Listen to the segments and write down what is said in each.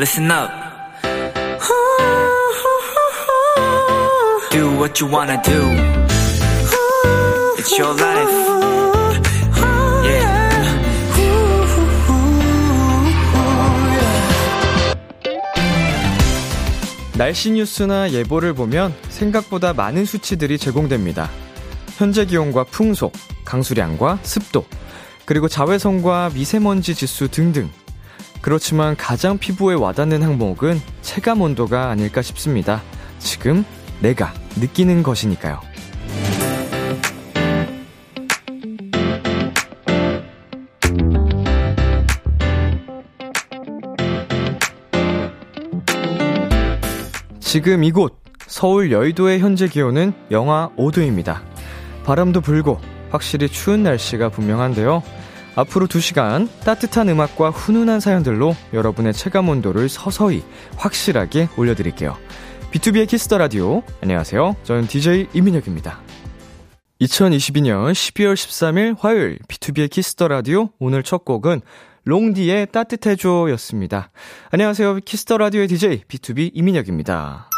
listen up. Do what you wanna do. It's your life. Yeah. 날씨 뉴스나 예보를 보면 생각보다 많은 수치들이 제공됩니다. 현재 기온과 풍속, 강수량과 습도, 그리고 자외선과 미세먼지 지수 등등. 그렇지만 가장 피부에 와닿는 항목은 체감 온도가 아닐까 싶습니다. 지금 내가 느끼는 것이니까요. 지금 이곳 서울 여의도의 현재 기온은 영하 5도입니다. 바람도 불고 확실히 추운 날씨가 분명한데요. 앞으로 2시간 따뜻한 음악과 훈훈한 사연들로 여러분의 체감 온도를 서서히 확실하게 올려드릴게요. B2B의 키스터 라디오. 안녕하세요. 저는 DJ 이민혁입니다. 2022년 12월 13일 화요일 B2B의 키스터 라디오 오늘 첫 곡은 롱디의 따뜻해줘 였습니다. 안녕하세요. 키스터 라디오의 DJ B2B 이민혁입니다.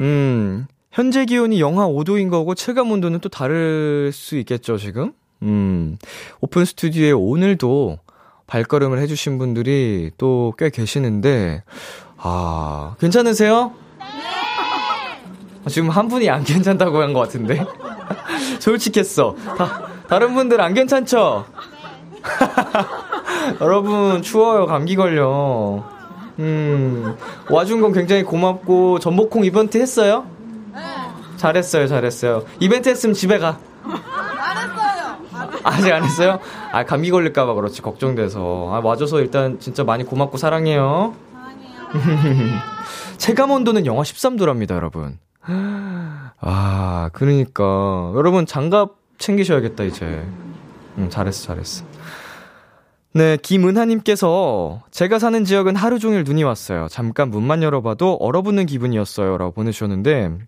음, 현재 기온이 영하 5도인 거고 체감 온도는 또 다를 수 있겠죠, 지금? 음, 오픈 스튜디오에 오늘도 발걸음을 해주신 분들이 또 꽤 계시는데, 아, 괜찮으세요? 아, 지금 한 분이 안 괜찮다고 한 것 같은데? 솔직했어. 다, 다른 분들 안 괜찮죠? 여러분, 추워요. 감기 걸려. 음, 와준 건 굉장히 고맙고, 전복콩 이벤트 했어요? 네. 잘했어요, 잘했어요. 이벤트 했으면 집에 가. 아직 안 했어요? 아, 감기 걸릴까봐 그렇지, 걱정돼서. 아, 와줘서 일단 진짜 많이 고맙고 사랑해요. 사랑해요. 체감 온도는 영하 13도랍니다, 여러분. 아, 그러니까. 여러분, 장갑 챙기셔야겠다, 이제. 응, 잘했어, 잘했어. 네, 김은하님께서 제가 사는 지역은 하루 종일 눈이 왔어요. 잠깐 문만 열어봐도 얼어붙는 기분이었어요. 라고 보내주셨는데,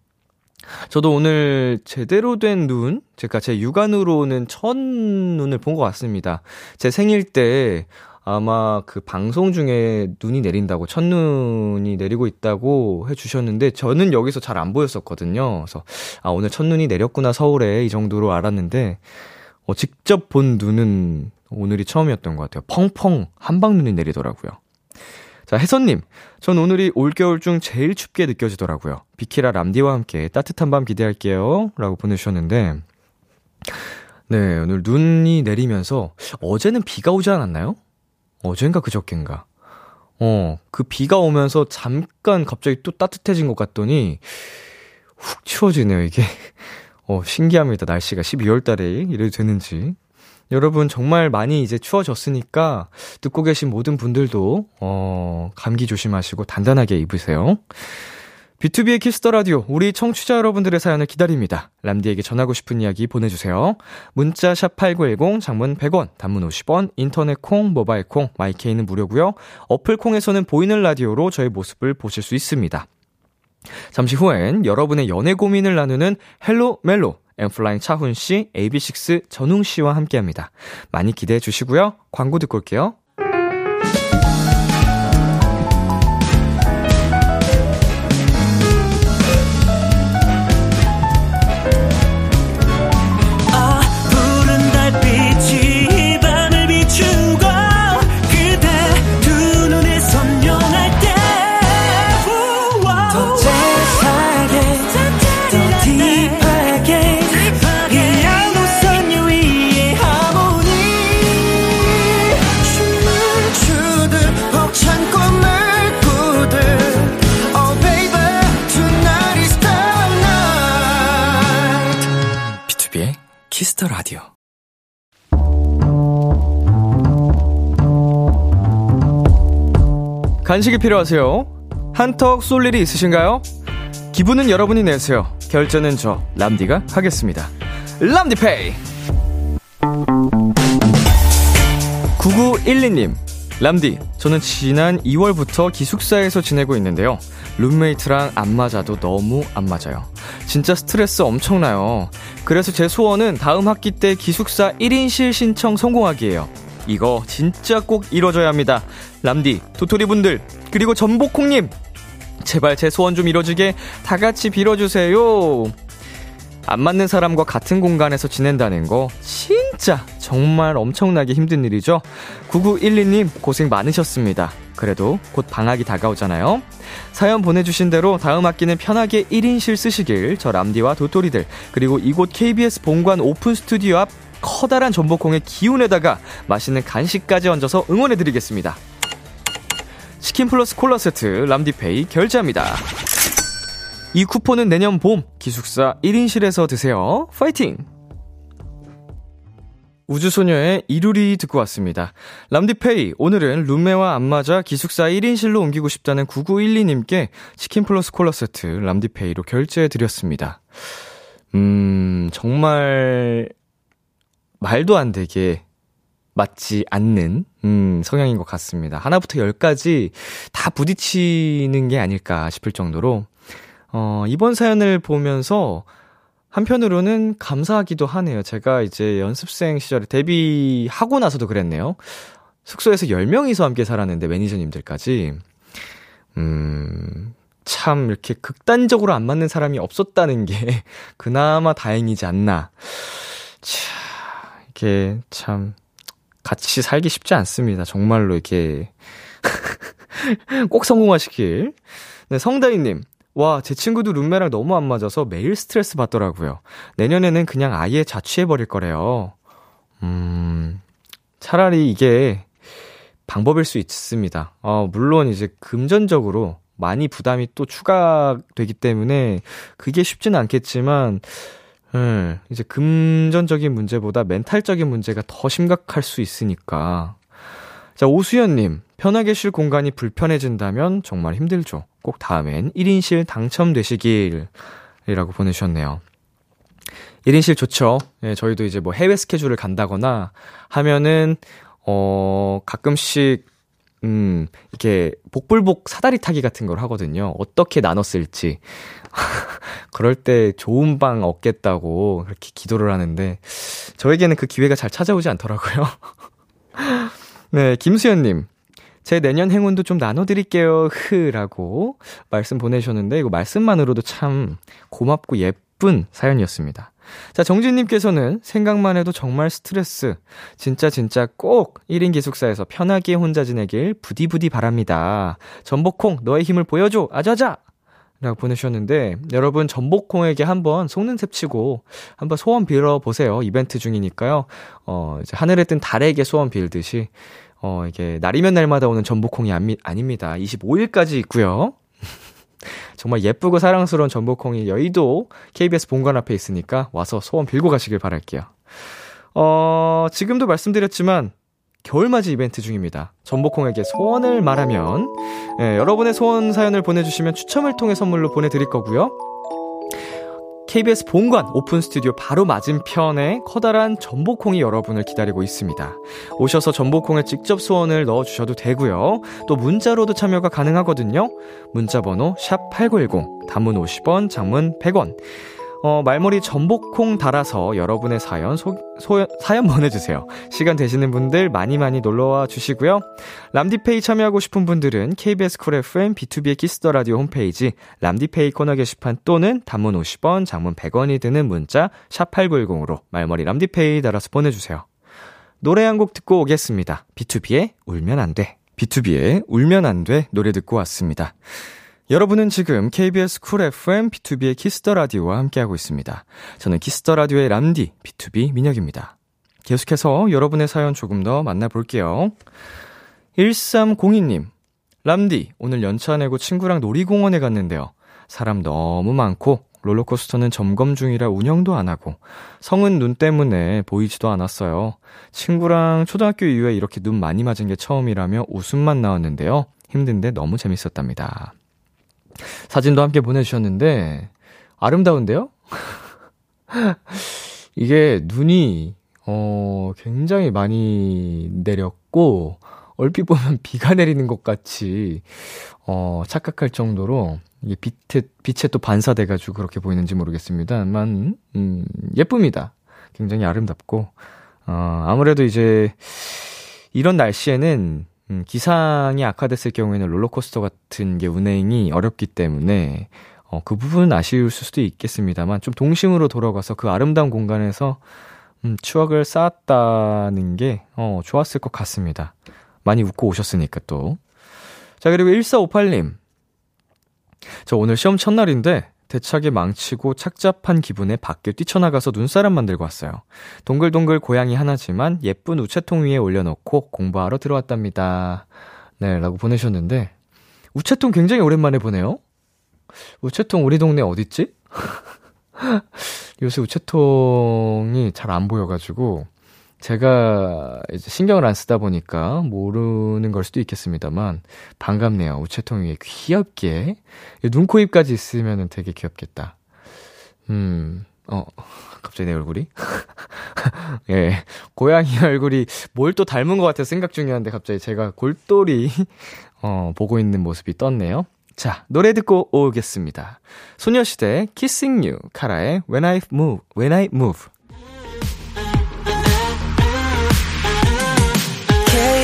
저도 오늘 제대로 된 눈, 제가 제 육안으로 오는 첫 눈을 본 것 같습니다. 제 생일 때 아마 그 방송 중에 눈이 내린다고, 첫눈이 내리고 있다고 해주셨는데, 저는 여기서 잘 안 보였었거든요. 그래서, 아, 오늘 첫눈이 내렸구나, 서울에, 이 정도로 알았는데, 어, 직접 본 눈은 오늘이 처음이었던 것 같아요. 펑펑 한방 눈이 내리더라고요. 자, 혜선님. 전 오늘이 올겨울 중 제일 춥게 느껴지더라고요. 비키라 람디와 함께 따뜻한 밤 기대할게요. 라고 보내주셨는데, 네, 오늘 눈이 내리면서, 어제는 비가 오지 않았나요? 어젠가 그저께인가. 어, 그 비가 오면서 잠깐 갑자기 또 따뜻해진 것 같더니, 훅 추워지네요, 이게. 어, 신기합니다. 날씨가 12월 달에 이래도 되는지. 여러분 정말 많이 이제 추워졌으니까 듣고 계신 모든 분들도 어, 감기 조심하시고 단단하게 입으세요. B2B의 키스터 라디오 우리 청취자 여러분들의 사연을 기다립니다. 람디에게 전하고 싶은 이야기 보내주세요. 문자 샵 #8910 장문 100원, 단문 50원, 인터넷 콩, 모바일 콩, My K는 무료고요. 어플 콩에서는 보이는 라디오로 저의 모습을 보실 수 있습니다. 잠시 후엔 여러분의 연애 고민을 나누는 헬로 멜로 N.Flying 차훈 씨, AB6IX 전웅 씨와 함께 합니다. 많이 기대해 주시고요. 광고 듣고 올게요. Kiss the Radio. 간식이 필요하세요? 한턱 쏠 일이 있으신가요? 기분은 여러분이 내세요. 결제는 저 람디가 하겠습니다. 람디페이. 9912님. 람디, 저는 지난 2월부터 기숙사에서 지내고 있는데요. 룸메이트랑 안 맞아도 너무 안 맞아요. 진짜 스트레스 엄청나요. 그래서 제 소원은 다음 학기 때 기숙사 1인실 신청 성공하기예요. 이거 진짜 꼭 이뤄져야 합니다. 람디, 도토리 분들 그리고 전복콩님, 제발 제 소원 좀 이뤄지게 다 같이 빌어주세요. 안 맞는 사람과 같은 공간에서 지낸다는 거 진짜 정말 엄청나게 힘든 일이죠. 9912님 고생 많으셨습니다. 그래도 곧 방학이 다가오잖아요. 사연 보내주신 대로 다음 학기는 편하게 1인실 쓰시길 저 람디와 도토리들 그리고 이곳 KBS 본관 오픈 스튜디오 앞 커다란 전복콩의 기운에다가 맛있는 간식까지 얹어서 응원해드리겠습니다. 치킨 플러스 콜라 세트 람디페이 결제합니다. 이 쿠폰은 내년 봄 기숙사 1인실에서 드세요. 파이팅! 우주소녀의 이루리 듣고 왔습니다. 람디페이, 오늘은 룸메와 안 맞아 기숙사 1인실로 옮기고 싶다는 9912님께 치킨 플러스 콜라 세트 람디페이로 결제해드렸습니다. 음, 정말 말도 안 되게 맞지 않는, 음, 성향인 것 같습니다. 하나부터 열까지 다 부딪히는 게 아닐까 싶을 정도로, 어, 이번 사연을 보면서 한편으로는 감사하기도 하네요. 제가 이제 연습생 시절에 데뷔하고 나서도 그랬네요. 숙소에서 10명이서 함께 살았는데 매니저님들까지. 음, 참 이렇게 극단적으로 안 맞는 사람이 없었다는 게 그나마 다행이지 않나. 차, 이게 참 같이 살기 쉽지 않습니다. 정말로 이렇게 꼭 성공하시길. 네, 성다희님. 와, 제 친구도 룸메랑 너무 안 맞아서 매일 스트레스 받더라고요. 내년에는 그냥 아예 자취해버릴 거래요. 음, 차라리 이게 방법일 수 있습니다. 어, 물론 이제 금전적으로 많이 부담이 또 추가되기 때문에 그게 쉽지는 않겠지만, 음, 이제 금전적인 문제보다 멘탈적인 문제가 더 심각할 수 있으니까. 자, 오수연님, 편하게 쉴 공간이 불편해진다면 정말 힘들죠. 꼭 다음엔 1인실 당첨되시길. 이라고 보내주셨네요. 1인실 좋죠. 예, 저희도 이제 뭐 해외 스케줄을 간다거나 하면은, 어, 가끔씩, 음, 이렇게 복불복 사다리 타기 같은 걸 하거든요. 어떻게 나눴을지. 그럴 때 좋은 방 얻겠다고 그렇게 기도를 하는데, 저에게는 그 기회가 잘 찾아오지 않더라고요. 네, 김수현님. 제 내년 행운도 좀 나눠드릴게요. 흐라고 말씀 보내셨는데, 이거 말씀만으로도 참 고맙고 예쁜 사연이었습니다. 자, 정진님께서는 생각만 해도 정말 스트레스. 진짜 진짜 꼭 1인 기숙사에서 편하게 혼자 지내길 부디부디 바랍니다. 전복콩, 너의 힘을 보여줘! 아자자! 라고 보내주셨는데, 여러분, 전복콩에게 한번 속는 셉 치고, 한번 소원 빌어보세요. 이벤트 중이니까요. 어, 이제 하늘에 뜬 달에게 소원 빌듯이, 어, 이게 날이면 날마다 오는 전복콩이 아니, 아닙니다. 25일까지 있고요. 정말 예쁘고 사랑스러운 전복콩이 여의도 KBS 본관 앞에 있으니까 와서 소원 빌고 가시길 바랄게요. 어, 지금도 말씀드렸지만 겨울맞이 이벤트 중입니다. 전복콩에게 소원을 말하면 예, 여러분의 소원 사연을 보내주시면 추첨을 통해 선물로 보내드릴 거고요. KBS 본관 오픈 스튜디오 바로 맞은편에 커다란 전복콩이 여러분을 기다리고 있습니다. 오셔서 전복콩에 직접 소원을 넣어주셔도 되고요. 또 문자로도 참여가 가능하거든요. 문자 번호 샵 8910 단문 50원 장문 100원 어, 말머리 전복콩 달아서 여러분의 사연, 소, 소, 사연 보내주세요. 시간 되시는 분들 많이 많이 놀러와 주시고요. 람디페이 참여하고 싶은 분들은 KBS 쿨 FM B2B의 키스터 라디오 홈페이지 람디페이 코너 게시판 또는 단문 50원, 장문 100원이 드는 문자 샵8910으로 말머리 람디페이 달아서 보내주세요. 노래 한 곡 듣고 오겠습니다. BTOB의 울면 안 돼. BTOB의 울면 안 돼 노래 듣고 왔습니다. 여러분은 지금 KBS 쿨 FM B2B의 키스터 라디오와 함께하고 있습니다. 저는 키스터 라디오의 람디 B2B 민혁입니다. 계속해서 여러분의 사연 조금 더 만나볼게요. 1302님, 람디, 오늘 연차 내고 친구랑 놀이공원에 갔는데요. 사람 너무 많고, 롤러코스터는 점검 중이라 운영도 안 하고, 성은 눈 때문에 보이지도 않았어요. 친구랑 초등학교 이후에 이렇게 눈 많이 맞은 게 처음이라며 웃음만 나왔는데요. 힘든데 너무 재밌었답니다. 사진도 함께 보내주셨는데, 아름다운데요? 이게 눈이, 어, 굉장히 많이 내렸고, 얼핏 보면 비가 내리는 것 같이, 어, 착각할 정도로, 이게 빛에, 빛에 또 반사돼가지고 그렇게 보이는지 모르겠습니다만, 음, 예쁩니다. 굉장히 아름답고, 어, 아무래도 이제, 이런 날씨에는, 음, 기상이 악화됐을 경우에는 롤러코스터 같은 게 운행이 어렵기 때문에 어, 그 부분은 아쉬울 수도 있겠습니다만 좀 동심으로 돌아가서 그 아름다운 공간에서 음, 추억을 쌓았다는 게 어, 좋았을 것 같습니다. 많이 웃고 오셨으니까 또. 자, 그리고 1458님. 저 오늘 시험 첫날인데 대차게 망치고 착잡한 기분에 밖에 뛰쳐나가서 눈사람 만들고 왔어요. 동글동글 고양이 하나지만 예쁜 우체통 위에 올려놓고 공부하러 들어왔답니다. 네, 라고 보내셨는데, 우체통 굉장히 오랜만에 보네요? 우체통 우리 동네 어딨지? 요새 우체통이 잘 안 보여가지고, 제가 이제 신경을 안 쓰다 보니까 모르는 걸 수도 있겠습니다만 반갑네요. 우체통 위에 귀엽게 눈, 코, 입까지 있으면 되게 귀엽겠다. 음, 어, 갑자기 내 얼굴이? 예, 고양이 얼굴이 뭘 또 닮은 것 같아 생각 중이었는데 갑자기 제가 골똘히 어, 보고 있는 모습이 떴네요. 자, 노래 듣고 오겠습니다. 소녀시대 Kissing You, 카라의 When I Move, When I Move.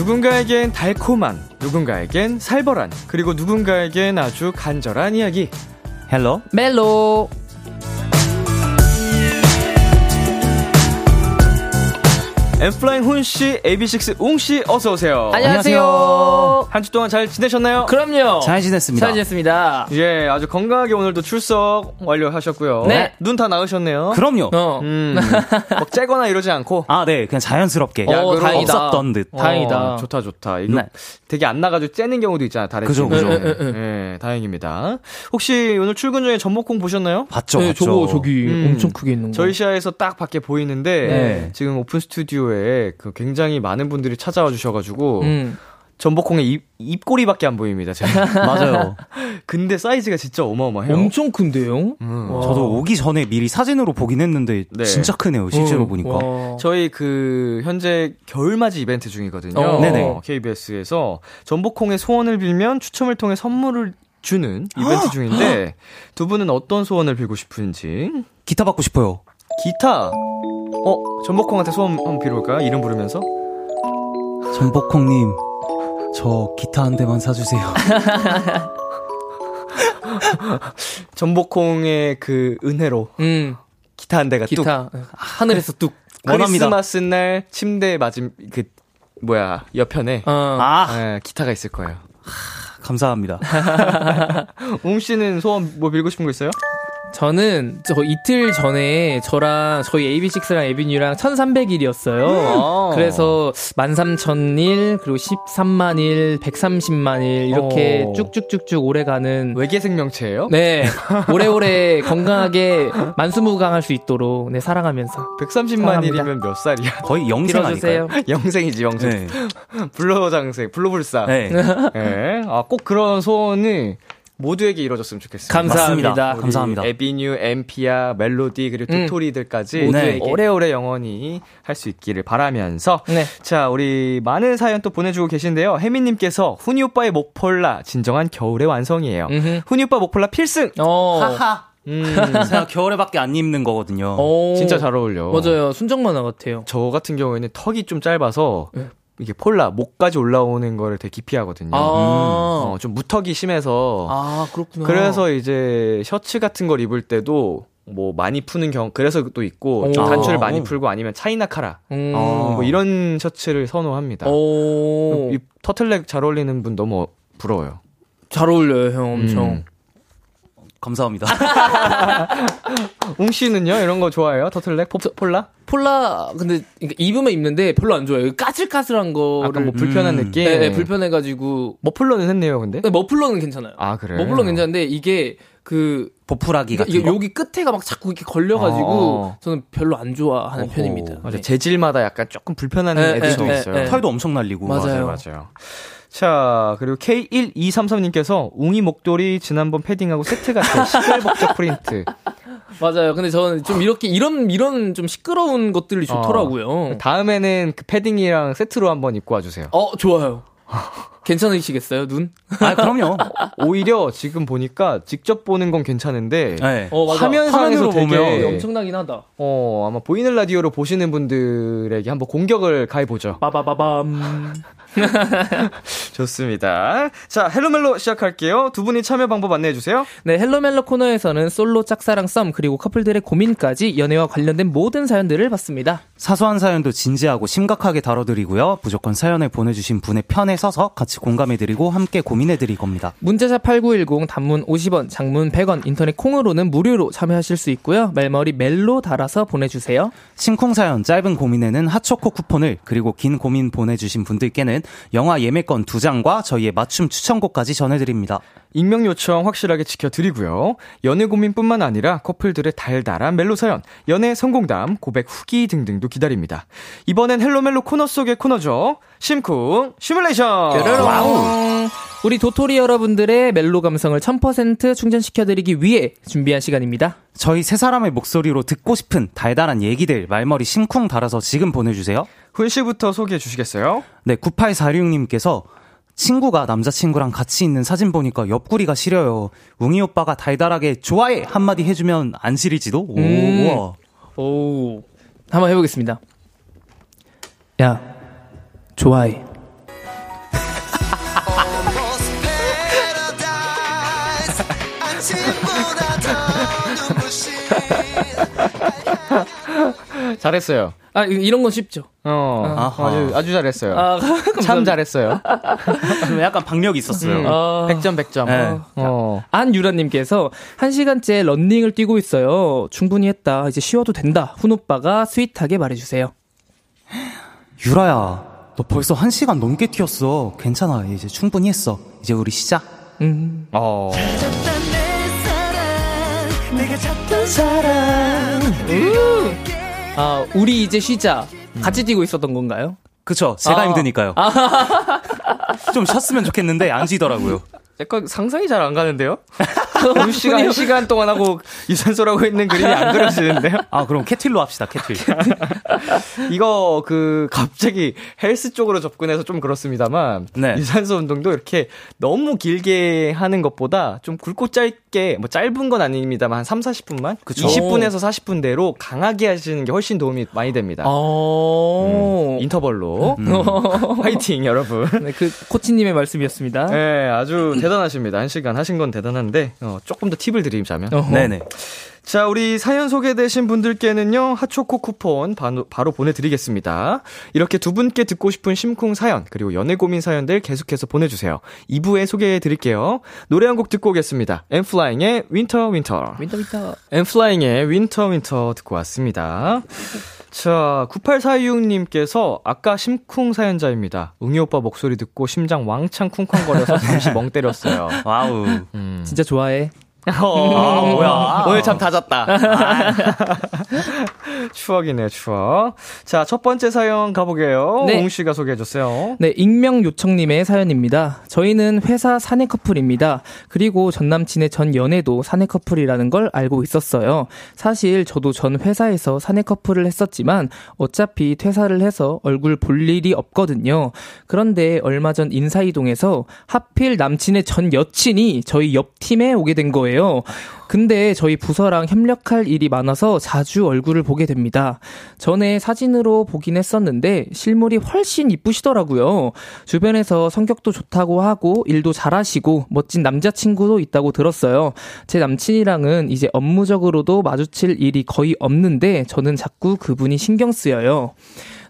누군가에겐 달콤한, 누군가에겐 살벌한, 그리고 누군가에겐 아주 간절한 이야기. 헬로 멜로 N.Flying 훈씨, AB6IX 웅씨, 어서오세요. 안녕하세요. 한 주 동안 잘 지내셨나요? 그럼요. 잘 지냈습니다. 잘 지냈습니다. 예, 아주 건강하게 오늘도 출석 완료하셨고요. 네. 눈 다 나으셨네요. 그럼요. 어. 음, 막 째거나 이러지 않고. 아, 네. 그냥 자연스럽게. 어, 그럼 다행이다. 없었던 듯. 다행이다. 어, 좋다, 좋다. 이거 네. 되게 안 나가지고 째는 경우도 있잖아, 다른 그죠. 그죠. 예, 다행입니다. 혹시 오늘 출근 중에 전복콩 보셨나요? 봤죠, 네, 봤죠. 저거 저기 음. 엄청 크게 있는 거. 저희 시야에서 딱 밖에 보이는데 네. 지금 오픈 스튜디오 에 그 굉장히 많은 분들이 찾아와 주셔가지고 음. 전복콩의 입, 입꼬리밖에 안 보입니다. 제가. 맞아요. 근데 사이즈가 진짜 어마어마해요. 엄청 큰데요? 음. 와. 저도 오기 전에 미리 사진으로 보긴 했는데 네. 진짜 크네요. 실제로 어, 보니까. 와. 저희 그 현재 겨울맞이 이벤트 중이거든요. 어. 네네. KBS에서 전복콩의 소원을 빌면 추첨을 통해 선물을 주는 이벤트 중인데 두 분은 어떤 소원을 빌고 싶은지 기타 받고 싶어요. 기타 어 전복콩한테 소원 한번 빌어볼까요? 이름 부르면서 전복콩님, 저 기타 한 대만 사주세요. 전복콩의 그 은혜로 음. 기타 한 대가 뚝 기타 하늘에서 뚝. 원합니다. 크리스마스 날 침대 맞은 그 뭐야 옆편에 어. 아, 예, 기타가 있을 거예요. 감사합니다. 웅 씨는 소원 뭐 빌고 싶은 거 있어요? 저는 저 이틀 전에 저랑 저희 AB6랑 에비뉴랑 1300일이었어요. 아. 그래서 13000일, 그리고 13만일, 130만일 이렇게 어. 쭉쭉쭉쭉 오래가는 외계 생명체예요? 네. 오래오래 건강하게 만수무강할 수 있도록 네, 사랑하면서 130만 사랑합니다. 일이면 몇 살이야? 거의 영생. 아닐까요? 영생이지 영생. 네. 불로장생, 불로불사. 네. 네. 아, 꼭 그런 소원이 모두에게 이루어졌으면 좋겠습니다. 감사합니다. 감사합니다. 에비뉴, 엠피아, 멜로디 그리고 음. 도토리들까지 모두에게. 오래오래 영원히 할 수 있기를 바라면서 네. 자 우리 많은 사연 또 보내주고 계신데요. 혜민님께서 훈이 오빠의 목폴라 진정한 겨울의 완성이에요. 음흠. 훈이 오빠 목폴라 필승. 어. 하하. 음, 제가 겨울에밖에 안 입는 거거든요. 어. 진짜 잘 어울려. 맞아요. 순정 만화 같아요. 저 같은 경우에는 턱이 좀 짧아서 네. 이게 폴라 목까지 올라오는 거를 되게 기피하거든요. 아. 어, 좀 무턱이 심해서 아, 그렇구나. 그래서 이제 셔츠 같은 걸 입을 때도 뭐 많이 푸는 경 그래서 또 있고 좀 오. 단추를 아. 많이 풀고 아니면 차이나 카라 음. 어. 뭐 이런 셔츠를 선호합니다. 오. 이 터틀넥 잘 어울리는 분 너무 부러워요. 잘 어울려요, 형 엄청. 음. 감사합니다. 웅 씨는요 이런 거 좋아해요? 터틀넥 포, 폴라? 폴라 근데 그러니까 입으면 입는데 별로 안 좋아해요. 까칠까칠한 거를 약간 뭐 불편한 음. 느낌. 네, 네, 불편해가지고 머플러는 했네요, 근데. 근데 머플러는 괜찮아요. 아 그래. 머플러는 괜찮은데 이게 그 보풀하기 같은 이게 거. 여기 끝에가 막 자꾸 이렇게 걸려가지고 어. 저는 별로 안 좋아하는 어허. 편입니다. 맞아 네. 재질마다 약간 조금 불편한 네, 애들도 네, 있어요. 네, 네. 털도 엄청 날리고. 맞아요. 맞아요. 자, 그리고 K1233님께서 웅이 목도리 지난번 패딩하고 세트 같은 시끌벅적 프린트. 맞아요. 근데 저는 좀 이렇게 이런 이런 좀 시끄러운 것들이 어. 좋더라고요. 다음에는 그 패딩이랑 세트로 한번 입고 와주세요. 어, 좋아요. 괜찮으시겠어요, 눈? 아, 그럼요. 오히려 지금 보니까 직접 보는 건 괜찮은데 네. 어. 화면상에서 되게 보면 엄청나긴 하다. 어, 아마 보이는 라디오로 보시는 분들에게 한번 공격을 가해 보죠. 빠바바밤. 좋습니다. 자, 헬로멜로 시작할게요. 두 분이 참여 방법 안내해 주세요. 네, 헬로멜로 코너에서는 솔로 짝사랑 썸 그리고 커플들의 고민까지 연애와 관련된 모든 사연들을 받습니다. 사소한 사연도 진지하고 심각하게 다뤄드리고요. 무조건 사연을 보내주신 분의 편에 서서 같이 공감해드리고 함께 고민해드릴 겁니다. 문자샵 8910 단문 50원, 장문 100원, 인터넷 콩으로는 무료로 참여하실 수 있고요. 말머리 멜로 달아서 보내주세요. 심쿵 사연 짧은 고민에는 핫초코 쿠폰을 그리고 긴 고민 보내주신 분들께는 영화 예매권 2장과 저희의 맞춤 추천곡까지 전해드립니다. 익명 요청 확실하게 지켜드리고요. 연애 고민뿐만 아니라 커플들의 달달한 멜로 사연, 연애 성공담, 고백 후기 등등도 기다립니다. 이번엔 헬로멜로 코너 속의 코너죠. 심쿵 시뮬레이션. wow. 우리 도토리 여러분들의 멜로 감성을 1000% 충전시켜드리기 위해 준비한 시간입니다. 저희 세 사람의 목소리로 듣고 싶은 달달한 얘기들 말머리 심쿵 달아서 지금 보내주세요. 훈 씨부터 소개해 주시겠어요? 네, 9846님께서 친구가 남자친구랑 같이 있는 사진 보니까 옆구리가 시려요. 웅이 오빠가 달달하게 좋아해 한마디 해주면 안 시릴지도. 오, 음. 우와. 오. 한번 해보겠습니다. 야, 좋아해. 잘했어요. 아, 이- 이런 건 쉽죠. 어, 아하. 아주 아주 잘했어요. 아, 참 잘했어요. 좀 약간 박력이 있었어요. 음, 아. 100점 100점. 네. 어. 안유라 님께서 한 시간째 런닝을 뛰고 있어요. 충분히 했다. 이제 쉬어도 된다. 훈 오빠가 스윗하게 말해 주세요. 유라야, 너 벌써 한 시간 넘게 뛰었어. 괜찮아. 이제 충분히 했어. 이제 우리 시작. 음. 어. 아, 우리 이제 쉬자. 같이 뛰고 있었던 건가요? 그쵸. 제가 아. 힘드니까요. 좀 쉬었으면 좋겠는데 안 쉬더라고요. 약간 상상이 잘 안 가는데요? 두 시간, 한 시간 동안 하고 유산소라고 있는 그림이 안 그려지는데요? 아, 그럼 캐틸로 합시다, 캐틸. 이거 그 갑자기 헬스 쪽으로 접근해서 좀 그렇습니다만 네. 유산소 운동도 이렇게 너무 길게 하는 것보다 좀 굵고 짧게 뭐 짧은 건 아닙니다만 한 3, 40분만 그쵸. 20분에서 40분 대로 강하게 하시는 게 훨씬 도움이 많이 됩니다. 어. 인터벌로 화이팅 여러분. 네, 그 코치님의 말씀이었습니다. 네, 아주 대단하십니다. 한 시간 하신 건 대단한데 어, 조금 더 팁을 드리자면 어허. 네네. 자, 우리 사연 소개되신 분들께는요, 핫초코 쿠폰 바로, 바로 보내드리겠습니다. 이렇게 두 분께 듣고 싶은 심쿵 사연, 그리고 연애 고민 사연들 계속해서 보내주세요. 2부에 소개해드릴게요. 노래 한 곡 듣고 오겠습니다. 엔플라잉의 Winter Winter. Winter Winter. 엔플라잉의 Winter Winter 듣고 왔습니다. 자, 9846님께서 아까 심쿵 사연자입니다. 웅이 오빠 목소리 듣고 심장 왕창 쿵쾅거려서 잠시 멍 때렸어요. wow. 음. 진짜 좋아해. 어, 아, 뭐야. 오늘 참 다졌다. 추억이네요, 추억. 자, 첫 번째 사연 가보게요. 네. 웅 씨가 소개해줬어요. 네, 익명 요청님의 사연입니다. 저희는 회사 사내 커플입니다. 그리고 전 남친의 전 연애도 사내 커플이라는 걸 알고 있었어요. 사실 저도 전 회사에서 사내 커플을 했었지만 어차피 퇴사를 해서 얼굴 볼 일이 없거든요. 그런데 얼마 전 인사이동에서 하필 남친의 전 여친이 저희 옆 팀에 오게 된 거예요. 근데 저희 부서랑 협력할 일이 많아서 자주 얼굴을 보게 됩니다. 전에 사진으로 보긴 했었는데 실물이 훨씬 이쁘시더라고요. 주변에서 성격도 좋다고 하고 일도 잘하시고 멋진 남자친구도 있다고 들었어요. 제 남친이랑은 이제 업무적으로도 마주칠 일이 거의 없는데 저는 자꾸 그분이 신경 쓰여요.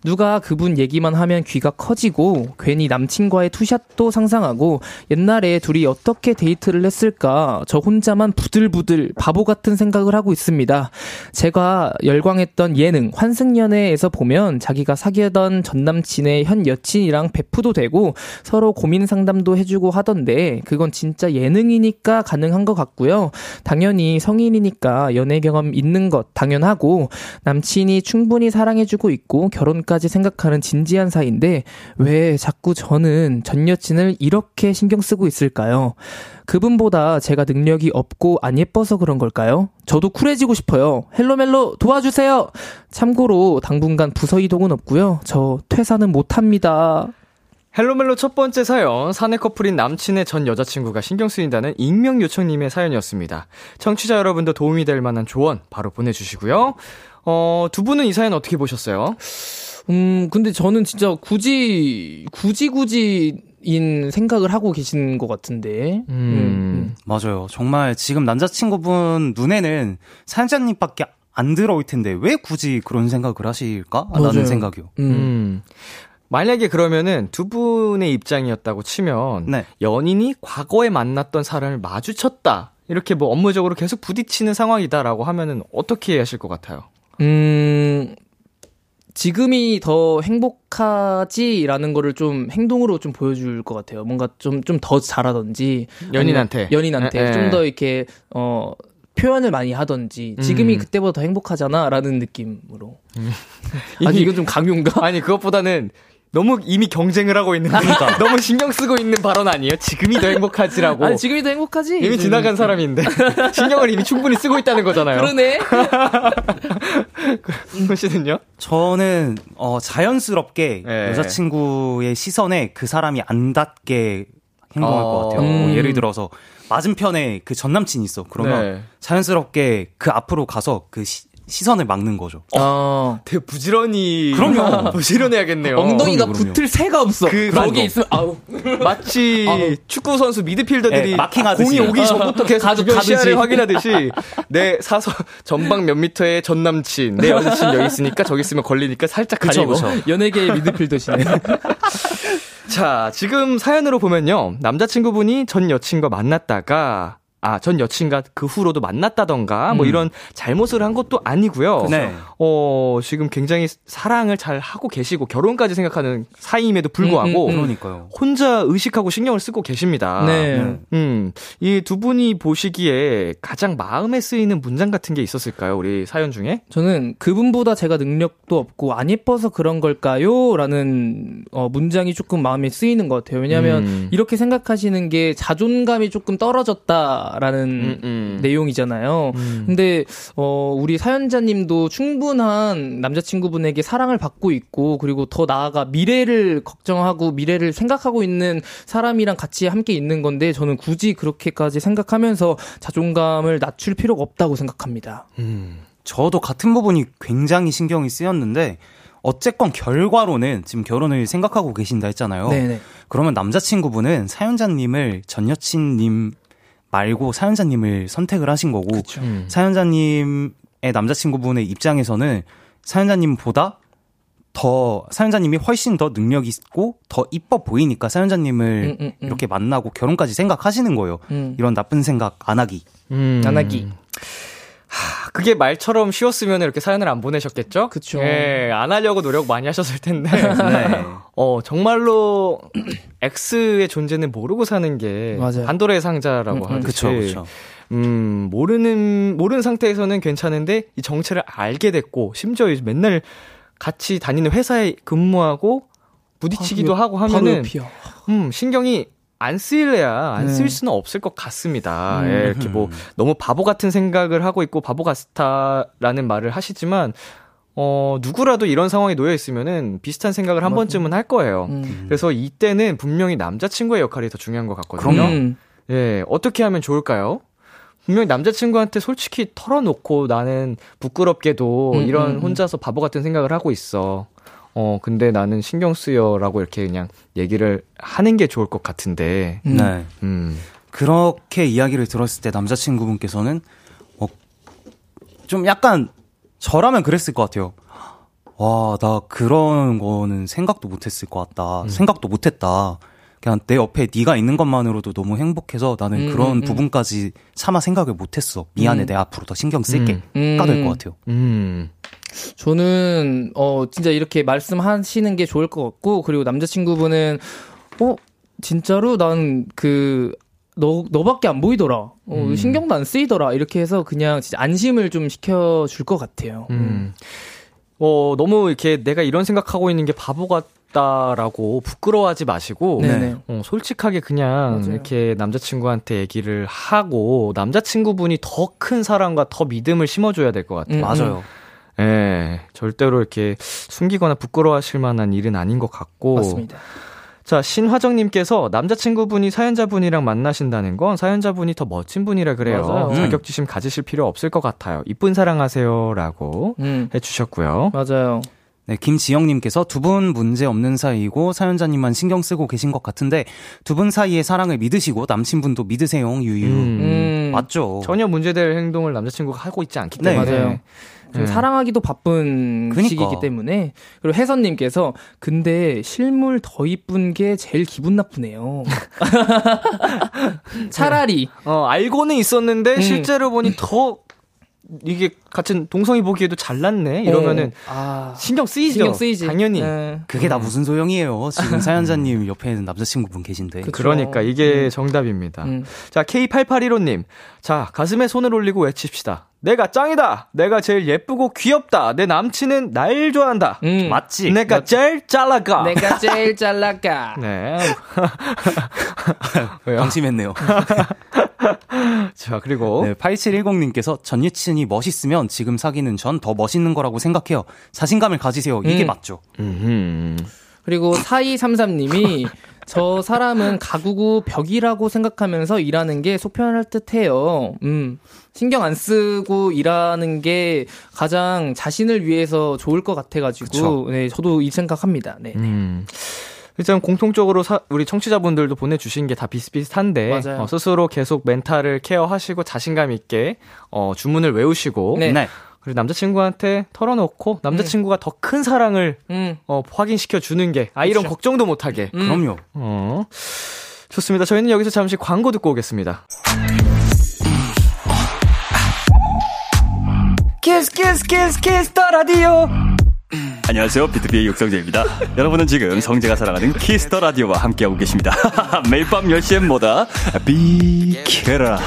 누가 그분 얘기만 하면 귀가 커지고 괜히 남친과의 투샷도 상상하고 옛날에 둘이 어떻게 데이트를 했을까 저 혼자만 부들부들 바보 같은 생각을 하고 있습니다. 제가 열광했던 예능 환승연애에서 보면 자기가 사귀던 전 남친의 현 여친이랑 베프도 되고 서로 고민 상담도 해주고 하던데 그건 진짜 예능이니까 가능한 것 같고요. 당연히 성인이니까 연애 경험 있는 것 당연하고 남친이 충분히 사랑해주고 있고 결혼까지 그렇게까지 생각하는 진지한 사이인데 왜 자꾸 저는 전 여친을 이렇게 신경 쓰고 있을까요? 그분보다 제가 능력이 없고 안 예뻐서 그런 걸까요? 저도 쿨해지고 싶어요. 헬로멜로 도와주세요. 참고로 당분간 부서 이동은 없고요. 저 퇴사는 못 합니다. 헬로멜로 첫 번째 사연, 사내 커플인 남친의 전 여자친구가 신경 쓰인다는 익명 요청님의 사연이었습니다. 청취자 여러분도 도움이 될 만한 조언 바로 보내주시고요. 어, 두 분은 이 사연 어떻게 보셨어요? 음, 근데 저는 진짜 굳이, 굳이, 굳이, 인 생각을 하고 계신 것 같은데. 음. 맞아요. 정말 지금 남자친구분 눈에는 사연자님밖에 안 들어올 텐데 왜 굳이 그런 생각을 하실까? 라는 생각이요. 음. 음. 만약에 그러면은 두 분의 입장이었다고 치면 네. 연인이 과거에 만났던 사람을 마주쳤다. 이렇게 뭐 업무적으로 계속 부딪히는 상황이다라고 하면은 어떻게 하실 것 같아요? 음, 지금이 더 행복하지라는 거를 좀 행동으로 좀 보여줄 것 같아요. 뭔가 좀, 좀 더 잘하던지. 연인한테. 연인한테. 예, 예. 좀더 이렇게, 어, 표현을 많이 하던지. 지금이 음. 그때보다 더 행복하잖아. 라는 느낌으로. 이미- 아니, 이건 좀 강요인가? 아니 그것보다는 너무 이미 경쟁을 하고 있는 너무 신경 쓰고 있는 발언 아니에요? 지금이 더 행복하지라고 아니, 지금이 더 행복하지? 이미 지나간 사람인데 신경을 이미 충분히 쓰고 있다는 거잖아요. 그러네? 그 씨는요? 저는 어 자연스럽게 네. 여자친구의 시선에 그 사람이 안 닿게 행동할 어. 것 같아요. 음. 뭐 예를 들어서 맞은편에 그 전 남친이 있어. 그러면 네. 자연스럽게 그 앞으로 가서 그 시, 시선을 막는 거죠. 어. 되게 부지런히 그럼요. 부지런해야겠네요. 엉덩이가 그럼요, 그럼요. 붙을 새가 없어. 그- 거기. 있으면, 아우. 마치 아우. 축구 선수 미드필더들이 네, 마킹하듯이. 공이 오기 전부터 계속 가드- 주변 가듯이. 시야를 확인하듯이 내 사서 전방 몇 미터에 전 남친 내 여자친 여기 있으니까 저기 있으면 걸리니까 살짝 그쵸, 가리고 그쵸. 연예계의 미드필더시네. 자, 지금 사연으로 보면요. 남자친구분이 전 여친과 만났다가, 아, 전 여친과 그 후로도 만났다던가, 뭐 음. 이런 잘못을 한 것도 아니고요. 네. 어, 지금 굉장히 사랑을 잘 하고 계시고, 결혼까지 생각하는 사이임에도 불구하고, 음, 음, 음. 그러니까요. 혼자 의식하고 신경을 쓰고 계십니다. 네. 음, 이 두 분이 보시기에 가장 마음에 쓰이는 문장 같은 게 있었을까요? 우리 사연 중에? 저는 그분보다 제가 능력도 없고 안 예뻐서 그런 걸까요? 라는 어, 문장이 조금 마음에 쓰이는 것 같아요. 왜냐하면 음. 이렇게 생각하시는 게 자존감이 조금 떨어졌다 라는 음, 음. 내용이잖아요. 음. 근데 어 우리 사연자님도 충분한 남자친구분에게 사랑을 받고 있고 그리고 더 나아가 미래를 걱정하고 미래를 생각하고 있는 사람이랑 같이 함께 있는 건데 저는 굳이 그렇게까지 생각하면서 자존감을 낮출 필요가 없다고 생각합니다. 음. 저도 같은 부분이 굉장히 신경이 쓰였는데 어쨌건 결과로는 지금 결혼을 생각하고 계신다 했잖아요. 네네. 그러면 남자친구분은 사연자님을 전 여친님 말고 사연자님을 선택을 하신 거고 음. 사연자님의 남자친구분의 입장에서는 사연자님보다 더 사연자님이 훨씬 더 능력 있고 더 이뻐 보이니까 사연자님을 음, 음, 음. 이렇게 만나고 결혼까지 생각하시는 거예요. 음. 이런 나쁜 생각 안 하기. 음. 안 하기. 그게 말처럼 쉬웠으면 이렇게 사연을 안 보내셨겠죠? 그쵸. 예, 안 하려고 노력 많이 하셨을 텐데. 네. 어, 정말로 X의 존재는 모르고 사는 게 맞아요. 판도라의 상자라고 음, 음. 하듯이. 그쵸, 그쵸. 음, 모르는 모르는 상태에서는 괜찮은데 이 정체를 알게 됐고 심지어 이제 맨날 같이 다니는 회사에 근무하고 부딪히기도 바로 하고 하면은. 음, 신경이 안 쓰일래야 안쓸 네. 수는 없을 것 같습니다. 음. 예, 이렇게 뭐 너무 바보 같은 생각을 하고 있고 바보 같다라는 말을 하시지만 어, 누구라도 이런 상황에 놓여 있으면은 비슷한 생각을 한 맞아. 번쯤은 할 거예요. 음. 그래서 이때는 분명히 남자친구의 역할이 더 중요한 것 같거든요. 음. 예, 어떻게 하면 좋을까요? 분명히 남자친구한테 솔직히 털어놓고 나는 부끄럽게도 음, 이런 음, 음. 혼자서 바보 같은 생각을 하고 있어. 어, 근데 나는 신경 쓰여라고 이렇게 그냥 얘기를 하는 게 좋을 것 같은데. 음. 네. 음. 그렇게 이야기를 들었을 때 남자친구분께서는 어, 좀 약간 저라면 그랬을 것 같아요. 와, 나 그런 거는 생각도 못 했을 것 같다. 생각도 못 했다. 그냥 내 옆에 네가 있는 것만으로도 너무 행복해서 나는 음, 그런 음, 음. 부분까지 차마 생각을 못했어. 미안해, 음. 내 앞으로 더 신경 쓸게. 음. 가될 것 같아요. 음. 저는 어 진짜 이렇게 말씀하시는 게 좋을 것 같고 그리고 남자친구분은 어 진짜로 난그 너, 너밖에 안 보이더라. 어, 음. 신경도 안 쓰이더라. 이렇게 해서 그냥 진짜 안심을 좀 시켜줄 것 같아요. 음. 어, 너무 이렇게 내가 이런 생각하고 있는 게 바보 같 다라고 부끄러워하지 마시고, 네네. 어, 솔직하게 그냥 맞아요. 이렇게 남자친구한테 얘기를 하고, 남자친구분이 더 큰 사랑과 더 믿음을 심어줘야 될 것 같아요. 음, 맞아요. 예, 절대로 이렇게 숨기거나 부끄러워하실 만한 일은 아닌 것 같고. 맞습니다. 자, 신화정님께서 남자친구분이 사연자분이랑 만나신다는 건 사연자분이 더 멋진 분이라 그래요. 맞아요. 자격지심 가지실 필요 없을 것 같아요. 이쁜 사랑하세요. 라고 음, 해주셨고요. 맞아요. 네, 김지영님께서 두 분 문제 없는 사이이고 사연자님만 신경 쓰고 계신 것 같은데 두 분 사이의 사랑을 믿으시고 남친분도 믿으세요, 유유. 음, 음, 맞죠. 전혀 문제될 행동을 남자친구가 하고 있지 않기 네. 때문에. 맞아요. 좀 네. 사랑하기도 바쁜 그니까. 시기이기 때문에 그리고 혜선님께서 근데 실물 더 이쁜 게 제일 기분 나쁘네요. 차라리 어, 알고는 있었는데 음. 실제로 보니 더 이게 같은 동성이 보기에도 잘났네. 이러면은 어, 아, 신경 쓰이죠. 신경 쓰이지. 당연히. 네. 그게 다 무슨 소용이에요. 지금 사연자님 옆에 는 남자친구분 계신데. 그쵸. 그러니까 이게 정답입니다. 음. 자, K8815님. 자, 가슴에 손을 올리고 외칩시다. 내가 짱이다! 내가 제일 예쁘고 귀엽다! 내 남친은 날 좋아한다! 음. 맞지? 내가 제일 잘나가! 내가 제일 잘 나가. 네. 왜요? 방심했네요. 자, 그리고. 네, 8710님께서 전 여친이 멋있으면 지금 사귀는 전 더 멋있는 거라고 생각해요. 자신감을 가지세요. 이게 음. 맞죠. 음흠. 그리고 4233님이 저 사람은 가구구 벽이라고 생각하면서 일하는 게 속편할 듯 해요. 음. 신경 안 쓰고 일하는 게 가장 자신을 위해서 좋을 것 같아가지고, 그쵸. 네, 저도 이 생각합니다. 네. 음. 일단 공통적으로 사- 우리 청취자분들도 보내주신 게 다 비슷비슷한데 맞아요. 어, 스스로 계속 멘탈을 케어하시고 자신감 있게 어, 주문을 외우시고 네. 그리고 남자친구한테 털어놓고 남자친구가 더큰 사랑을 음. 어, 확인시켜 주는 게 아 이런 그쵸. 걱정도 못하게. 음. 그럼요. 어. 좋습니다. 저희는 여기서 잠시 광고 듣고 오겠습니다. Kiss Kiss Kiss Kiss the Radio. 안녕하세요. BTOB의 육성재입니다. 여러분은 지금 성재가 사랑하는 Kiss the Radio와 함께하고 계십니다. 매일 밤 10시엔 뭐다? 비키라.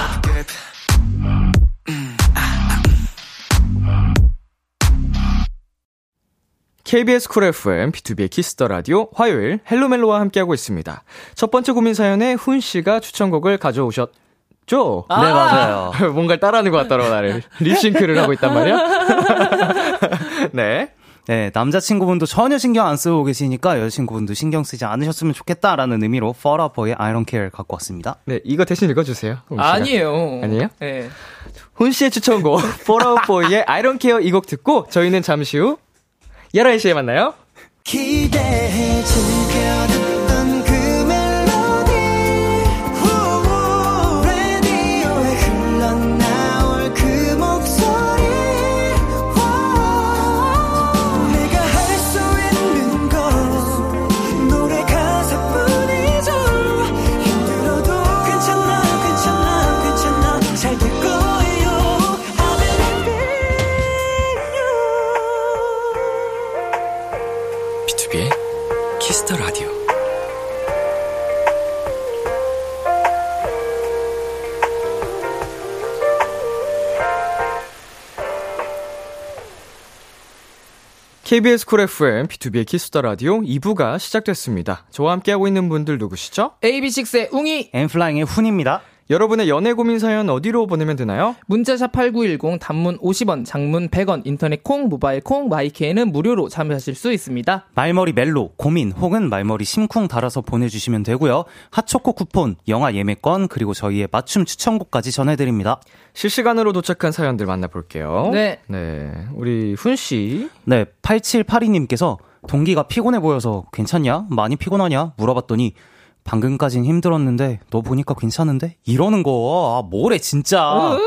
KBS Cool FM, BTOB의 Kiss the Radio, 화요일, 헬로멜로와 함께하고 있습니다. 첫 번째 고민 사연에 훈 씨가 추천곡을 가져오셨죠? 네, 맞아요. 뭔가를 따라하는 것 같더라고, 나를. 립싱크를 하고 있단 말이야? 네. 네, 남자친구분도 전혀 신경 안 쓰고 계시니까 여자친구분도 신경 쓰지 않으셨으면 좋겠다라는 의미로 Fall Out Boy의 I Don't Care 갖고 왔습니다. 네, 이거 대신 읽어주세요. 아니에요. 아니에요? 네. 훈 씨의 추천곡, Fall Out Boy의 I Don't Care 이 곡 듣고, 저희는 잠시 후, 11시에 만나요. 기대해 즐겨 KBS Cool FM, B2B의 키스터 라디오 2부가 시작됐습니다. 저와 함께하고 있는 분들 누구시죠? AB6IX의 웅이 엔플라잉의 훈입니다. 여러분의 연애 고민 사연 어디로 보내면 되나요? 문자 샵 8910 단문 50원, 장문 100원, 인터넷 콩, 모바일 콩, My K는 무료로 참여하실 수 있습니다. 말머리 멜로, 고민 혹은 말머리 심쿵 달아서 보내주시면 되고요. 핫초코 쿠폰, 영화 예매권, 그리고 저희의 맞춤 추천곡까지 전해드립니다. 실시간으로 도착한 사연들 만나볼게요. 네. 네. 우리 훈씨. 네, 8782님께서 동기가 피곤해 보여서 괜찮냐? 많이 피곤하냐? 물어봤더니 방금까진 힘들었는데 너 보니까 괜찮은데? 이러는 거. 아, 뭐래 진짜.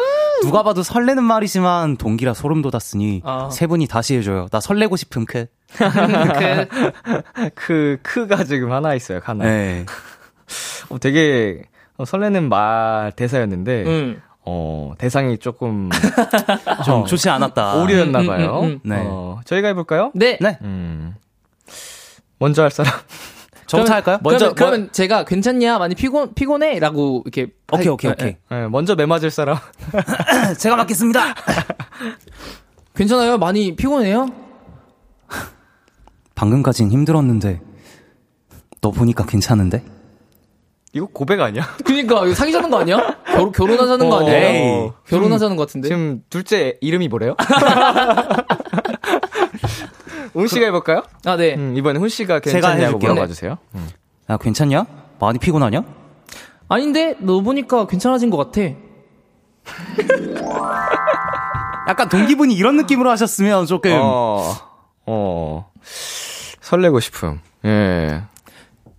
누가 봐도 설레는 말이지만 동기라 소름 돋았으니 아. 세 분이 다시 해줘요. 나 설레고 싶은 크. 그, 그, 크가 지금 하나 있어요, 하나. 네. 어, 되게 어, 설레는 말 대사였는데, 음. 어, 대상이 조금 좀 어, 좋지 않았다. 오류였나 봐요. 음, 음, 음, 네. 어, 저희가 해볼까요? 네. 네. 음. 먼저 할 사람. 저부터 할까요? 먼저- 그러면, 그러면 제가 괜찮냐? 많이 피곤, 피곤해? 라고 이렇게. 오케이, 할- 오케이, 네, 오케이. 네. 네, 먼저 매 맞을 사람. 제가 맡겠습니다. 괜찮아요? 많이 피곤해요? 방금까진 힘들었는데 너 보니까 괜찮은데? 이거 고백 아니야? 그니까, 이거 사귀자는 거 아니야? 결, 결혼하자는 거 어, 아니에요? 에이. 결혼하자는 거 같은데? 지금 둘째 이름이 뭐래요? 운 씨가 해볼까요? 아, 네. 음, 이번에 훈 씨가 제가 괜찮냐고 해줄게요. 물어봐 주세요. 음. 야 괜찮냐? 많이 피곤하냐? 아닌데, 너 보니까 괜찮아진 것 같아. 약간 동기분이 이런 느낌으로 하셨으면 조금 어, 어, 설레고 싶음. 예.